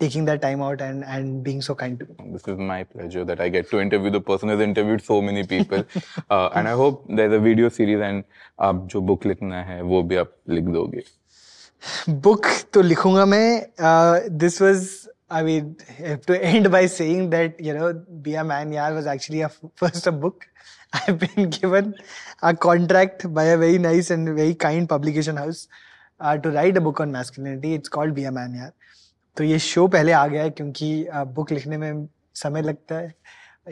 taking that time out and and being so kind to me. This is my pleasure that I get to interview the person who's interviewed so many people. uh, and I hope there's a video series and आप जो book लिखना है वो भी आप लिख दोगे. Book तो लिखूँगा मैं। This was I mean to end by saying man यार was actually first a book I been given a contract by a very nice and very kind publication house to write a book on masculinity it's called be a man यार तो ये show पहले आ गया है क्योंकि uh, book लिखने में समय लगता है।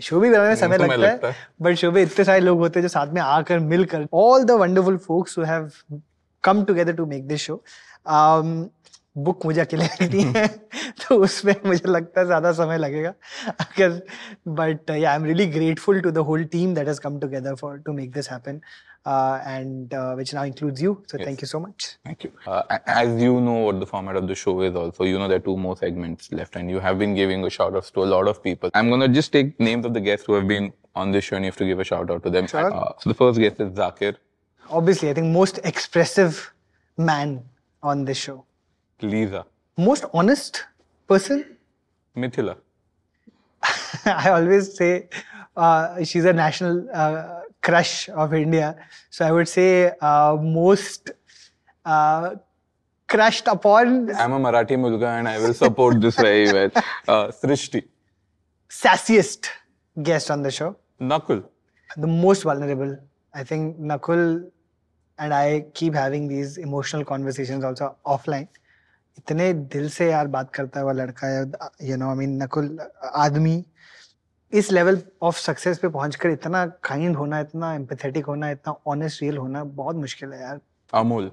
शो भी बनाने में समय लगता है बट शो में इतने सारे लोग होते हैं जो साथ में आकर मिलकर all the wonderful folks Come together to make this show book मुझे अकेले *laughs* लिखनी है तो उसमें मुझे लगता है ज्यादा समय लगेगा अगर but I am really grateful to the whole team that has come together for to make this happen and which now includes you so thank you so much Thank you. Uh, a- as you know what the format of the show is also, you know there are two more segments left and you have been giving a shout outs to a lot of people. I'm going to just take names of the guests who have been on this show and you have to give a shout out to them. Sure. Uh, so the first guest is Zakir. obviously I think most expressive man on this show Lisa. most honest person Mithila. *laughs* I always say uh, she's a national uh, crush of India. So I would say uh, most uh, crushed upon, I'm a Marathi mulga and I will support this *laughs* very well. Uh, Srishti. sassiest guest on the show. Nakul. The most vulnerable. I think Nakul and I keep having these emotional conversations also offline. इतने दिल से यार बात करता है वो लड़का है you know I mean Nakul आदमी इस लेवल ऑफ़ सक्सेस पे पहुंचकर इतना काइंड होना इतना एम्पैथेटिक होना इतना ऑनेस्ट रियल होना बहुत मुश्किल है यार Amul.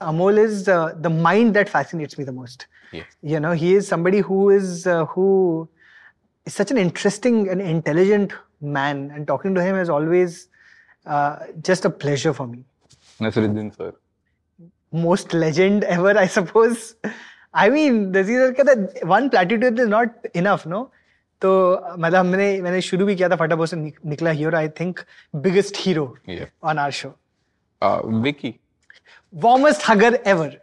Amol is uh, the mind that fascinates me the most. Yes. You know, he is somebody who is uh, who is such an interesting and intelligent man, and talking to him is always uh, just a pleasure for me. Nasruddin sir. Most legend ever, I suppose. I mean, the is that one platitude is not enough, no? तो मतलब मैंने मैंने शुरू भी किया था फटाफट से निकला hero I think biggest hero on our show Vicky. Warmest hugger ever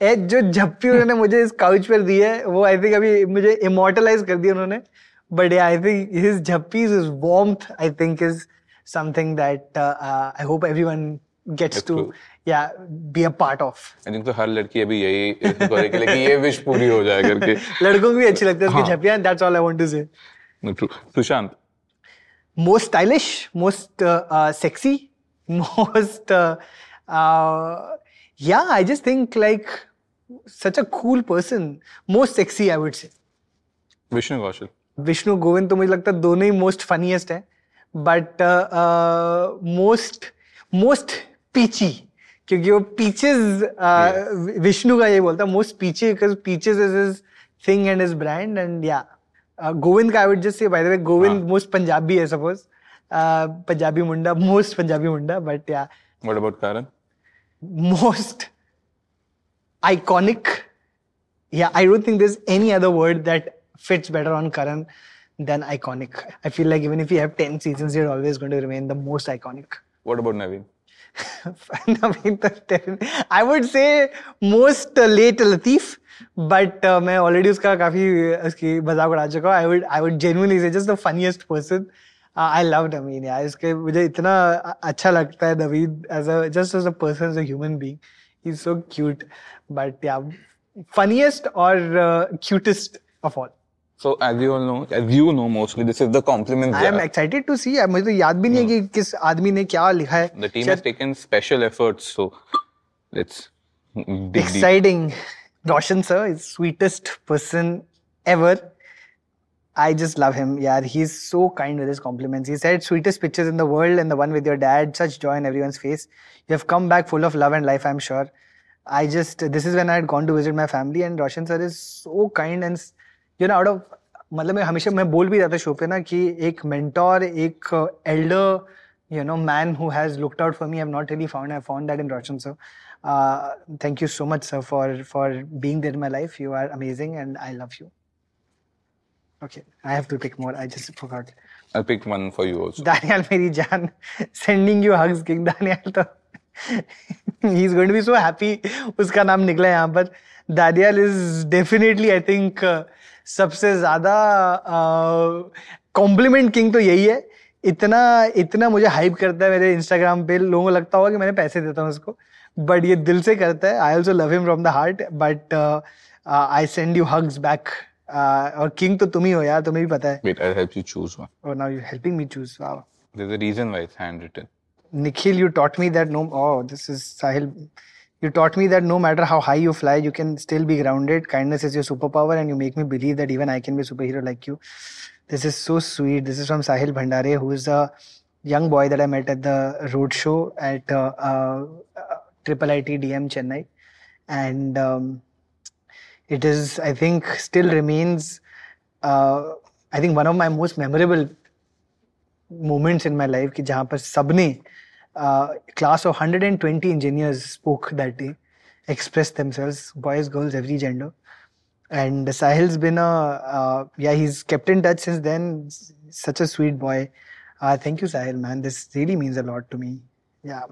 a जो झप्पी उन्होंने मुझे इस काउच पर दी है वो आई थिंक अभी मुझे इमोर्टलाइज कर दिया उन्होंने but I think his झप्पीज is warmth I think is something that I hope everyone That's too true. या be a part I think तो हर लड़की अभी यही इसको करे कि like ये विश पूरी हो जाए करके. लड़कों को भी अच्छी लगती है उसकी हाँ। झप्पियाँ that's all I want to say No, true. Sushant. most stylish, most uh, uh, sexy, most. Uh, uh, yeah, I just think like such a cool person. Most sexy, I would say. Vishnu Kaushal. Vishnu Govind तो मुझे लगता है दोनों ही most funniest है but most most peachy क्योंकि वो peaches Vishnu का ये बोलता most peachy because peaches is is thing and is brand and या गोविंद का I would just say by the way Govind हाँ. मोस्ट पंजाबी है सपोज़ पंजाबी मुंडा मोस्ट पंजाबी मुंडा बट या What about Karan? most iconic. Yeah, I don't think there's any other word that fits better on Karan than iconic. I feel like even if you have 10 seasons, you're always going to remain the most iconic. What about Naveen? I would say most late Latif but मैं already उसका काफ़ी, उसकी मज़ाक उड़ा चुका हूँ। I would I would genuinely say just the funniest person I love Naveen यार। इसके मुझे इतना अच्छा लगता है Naveen as a just as a person as human being so cute but या फनीएस्ट और cutest of all all. So as you all know, as you know mostly, this is the compliments. I am jar. excited to see. मुझे तो याद भी नहीं है कि किस आदमी ने क्या लिखा है. The team शायद has taken special efforts, so let's dig deep. exciting. Roshan sir is sweetest person ever. I just love him. Yeah, he's so kind with his compliments. He said, "Sweetest pictures in the world, and the one with your dad. Such joy on everyone's face. You have come back full of love and life. I'm sure." I just this is when I had gone to visit my family, and Roshan sir is so kind and you know out of मतलब मैं हमेशा मैं बोल भी जाता show पे ना कि एक मेंटोर एक elder you know man who has looked out for me I not really found I found that in Roshan sir thank you so much sir for for being there my life you are amazing and I love you okay I have to pick more I just forgot I'll pick one for you also. मेरी जान, sending you hugs, King Daniel. तो he's going to be so happy. उसका नाम निकला यहाँ पर. Daniel is definitely, I think, uh, सबसे ज़्यादा कॉम्प्लीमेंट किंग तो यही है इतना इतना मुझे हाइप करता है मेरे इंस्टाग्राम पे लोगों को लगता होगा कि मैंने पैसे देता हूँ उसको बट ये दिल से करता है I also love him from the heart but I send you hugs back और किंग तो तुम ही हो यार तुम्हें भी पता है Wait, I'll help you choose one. और now you helping me choose wow There's a reason why it's handwritten. Nikhil, you taught me that no. Oh, this is Sahil. You taught me that no matter how high you fly, you can still be grounded. Kindness is your superpower, and you make me believe that even I can be a superhero like you. This is so sweet. This is from Sahil Bhandare, who is a young boy that I met at the road show at uh, uh, Triple IT DM Chennai, and um, it is, I think, still remains. Uh, I think one of my most memorable moments in my life कि जहाँ पर सबने class of 120 engineers spoke that day, expressed themselves, boys, girls, every gender. And Sahil's been a, uh, yeah, he's kept in touch since then. Such a sweet boy. Uh, thank you, Sahil, man. This really means a lot to me. Yeah.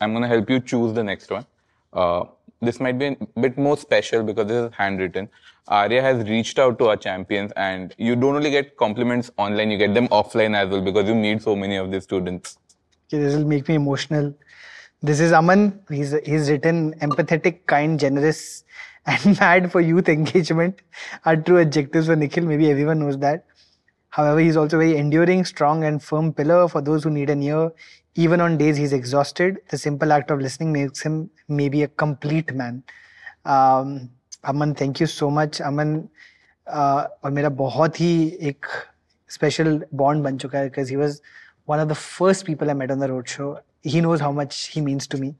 I'm gonna help you choose the next one. Uh, this might be a bit more special because this is handwritten. Arya has reached out to our champions, and you don't only get compliments online; you get them offline as well because you meet so many of these students Okay, this will make me emotional. This is Aman. He's he's written empathetic, kind, generous, and mad *laughs* for youth engagement are true adjectives for Nikhil. Maybe everyone knows that. However, he's also very enduring, strong, and firm pillar for those who need an ear. Even on days he's exhausted, the simple act of listening makes him maybe a complete man. Um, Aman thank you so much Aman uh, और मेरा बहुत ही एक special bond बन चुका है because he was one of the first people I met on the roadshow. He knows how much he means to me.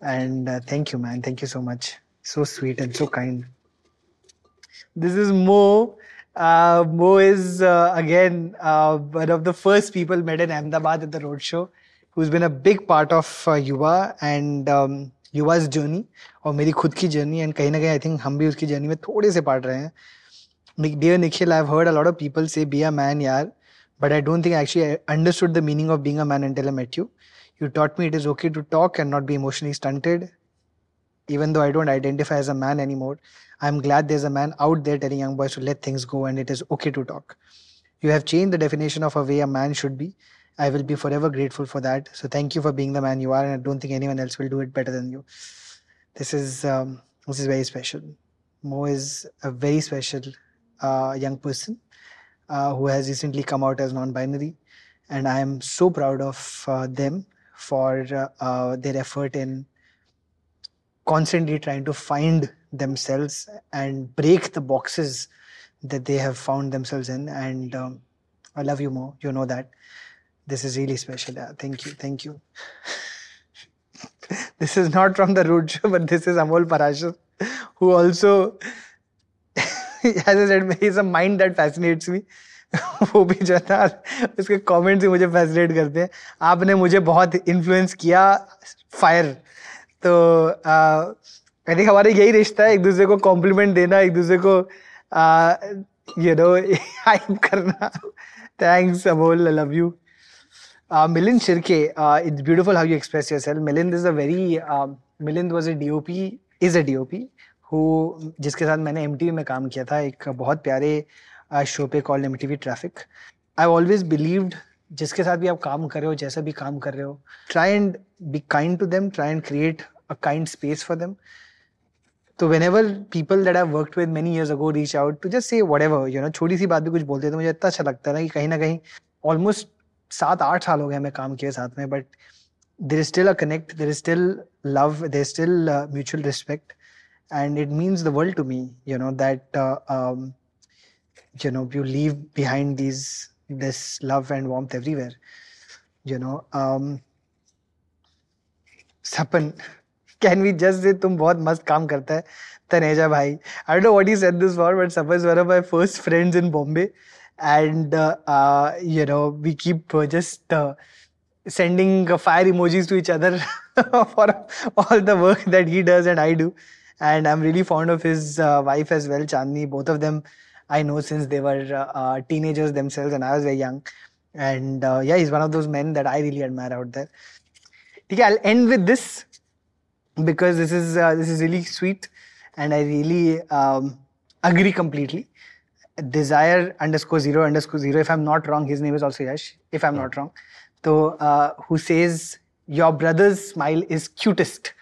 And uh, thank you, man. Thank you so much. So sweet and so kind. This is Mo. Uh, Mo is, uh, again, uh, one of the first people met in Ahmedabad at the roadshow, who's been a big part of uh, Yuva and um, Yuva's journey, or my own journey. And kahin na kahin, I think hum bhi uski journey mein thode se part rahe hain. Dear Nikhil, I've heard a lot of people say, be a man, yaar but I don't think I actually understood the meaning of being a man until I met you. You taught me it is okay to talk and not be emotionally stunted. Even though I don't identify as a man anymore, I'm glad there's a man out there telling young boys to let things go and it is okay to talk. You have changed the definition of a way a man should be. I will be forever grateful for that. So thank you for being the man you are, and I don't think anyone else will do it better than you. This is um, this is very special. Mo is a very special uh, young person uh, who has recently come out as non-binary, and I am so proud of uh, them for uh, uh, their effort in constantly trying to find themselves and break the boxes that they have found themselves in. And um, I love you more. You know that. This is really special. Thank you. Thank you. *laughs* this is not from the road show, but this is Amol Parashar, who also, mind that fascinates me. *laughs* वो भी जो ना, उसके comments ही मुझे fascinate करते हैं। आपने मुझे बहुत इन्फ्लुएंस किया फायर तो आई थिंक हमारा यही रिश्ता है, एक दूसरे को कॉम्प्लीमेंट देना, एक दूसरे को यू नो हाइप करना. Thanks Amol I love you Milind Shirke it's beautiful how you express yourself Milind is a very Milind was a D O P is a D O P who जिसके साथ मैंने M में काम किया था, एक बहुत प्यारे शो पे call M T traffic I always believed जिसके साथ भी आप काम कर रहे हो, जैसा भी काम कर रहे हो try and be kind to them try and create a kind space for them तो whenever people that I work with many years ago reach out to just say whatever you know छोटी सी बात भी कुछ बोलते हैं तो मुझे इतना अच्छा लगता ना कि कहीं ना कहीं ऑलमोस्ट सात आठ साल हो गए हमें काम किए साथ में but there is still a connect there is still love there is still mutual respect and it means the world to me you know that uh, um, you know you leave behind these this love and warmth everywhere you know um Sapan *laughs* can we just say तुम बहुत मस्त काम करता है तनेजा भाई I don't know what he said this for but Sapan is one of my first friends in Bombay and uh, uh, you know we keep uh, just uh, sending fire emojis to each other *laughs* for all the work that he does and I do. And I'm really fond of his uh, wife as well, Chandni. Both of them I know since they were uh, uh, teenagers themselves and I was very young. And uh, yeah, he's one of those men that I really admire out there. Okay, I'll end with this because this is uh, this is really sweet and I really um, agree completely. Desire underscore zero underscore zero. If I'm not wrong, his name is also Yash. If I'm not wrong, so uh, who says your brother's smile is cutest,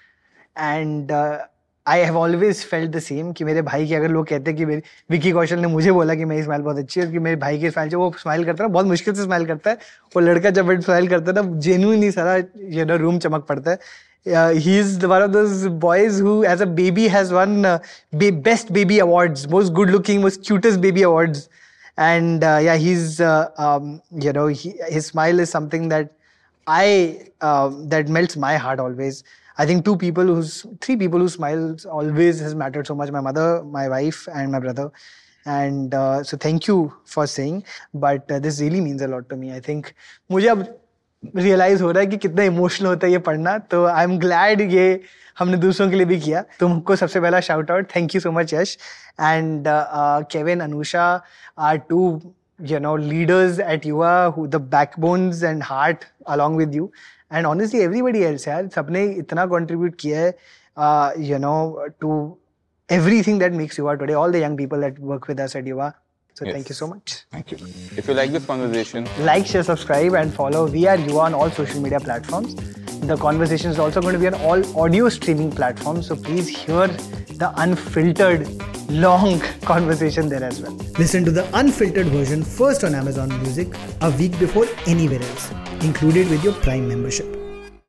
and uh, I have always felt the same कि मेरे भाई की अगर लोग कहते हैं कि मेरी विकी कौशल ने मुझे बोला कि मेरी स्माइल बहुत अच्छी है कि मेरे भाई की स्माइल जो वो स्माइल करता है बहुत मुश्किल से स्माइल करता है। वो लड़का जब स्माइल करता है ना जेन्यूनली सारा ये ना रूम चमक पड़ता है। He is one of these boys who as a baby has won best baby awards most good looking most cutest baby awards and yeah he is you know he smile is something that I that melts my heart always I think two people who's three people whose smiles always has mattered so much. My mother, my wife, and my brother. And uh, so thank you for saying. But uh, this really means a lot to me. I think मुझे अब realise हो रहा है कि कितना emotional होता है ये पढ़ना तो आई एम ग्लैड ये हमने दूसरों के लिए भी किया तुमको सबसे पहला shout out thank you so much Yash and Kevin Anusha are too you know leaders at युवा who the backbones and heart along with you and honestly everybody else यार सबने इतना contribute किया है uh, you know to everything that makes युवा today all the young people that work with us at युवा so Yes. thank you so much Thank you. If you like this conversation, like, share, subscribe, and follow We Are You on all social media platforms. The conversation is also going to be on all audio streaming platforms, so please hear the unfiltered, long *laughs* conversation there as well. Listen to the unfiltered version first on Amazon Music a week before anywhere else, included with your Prime membership.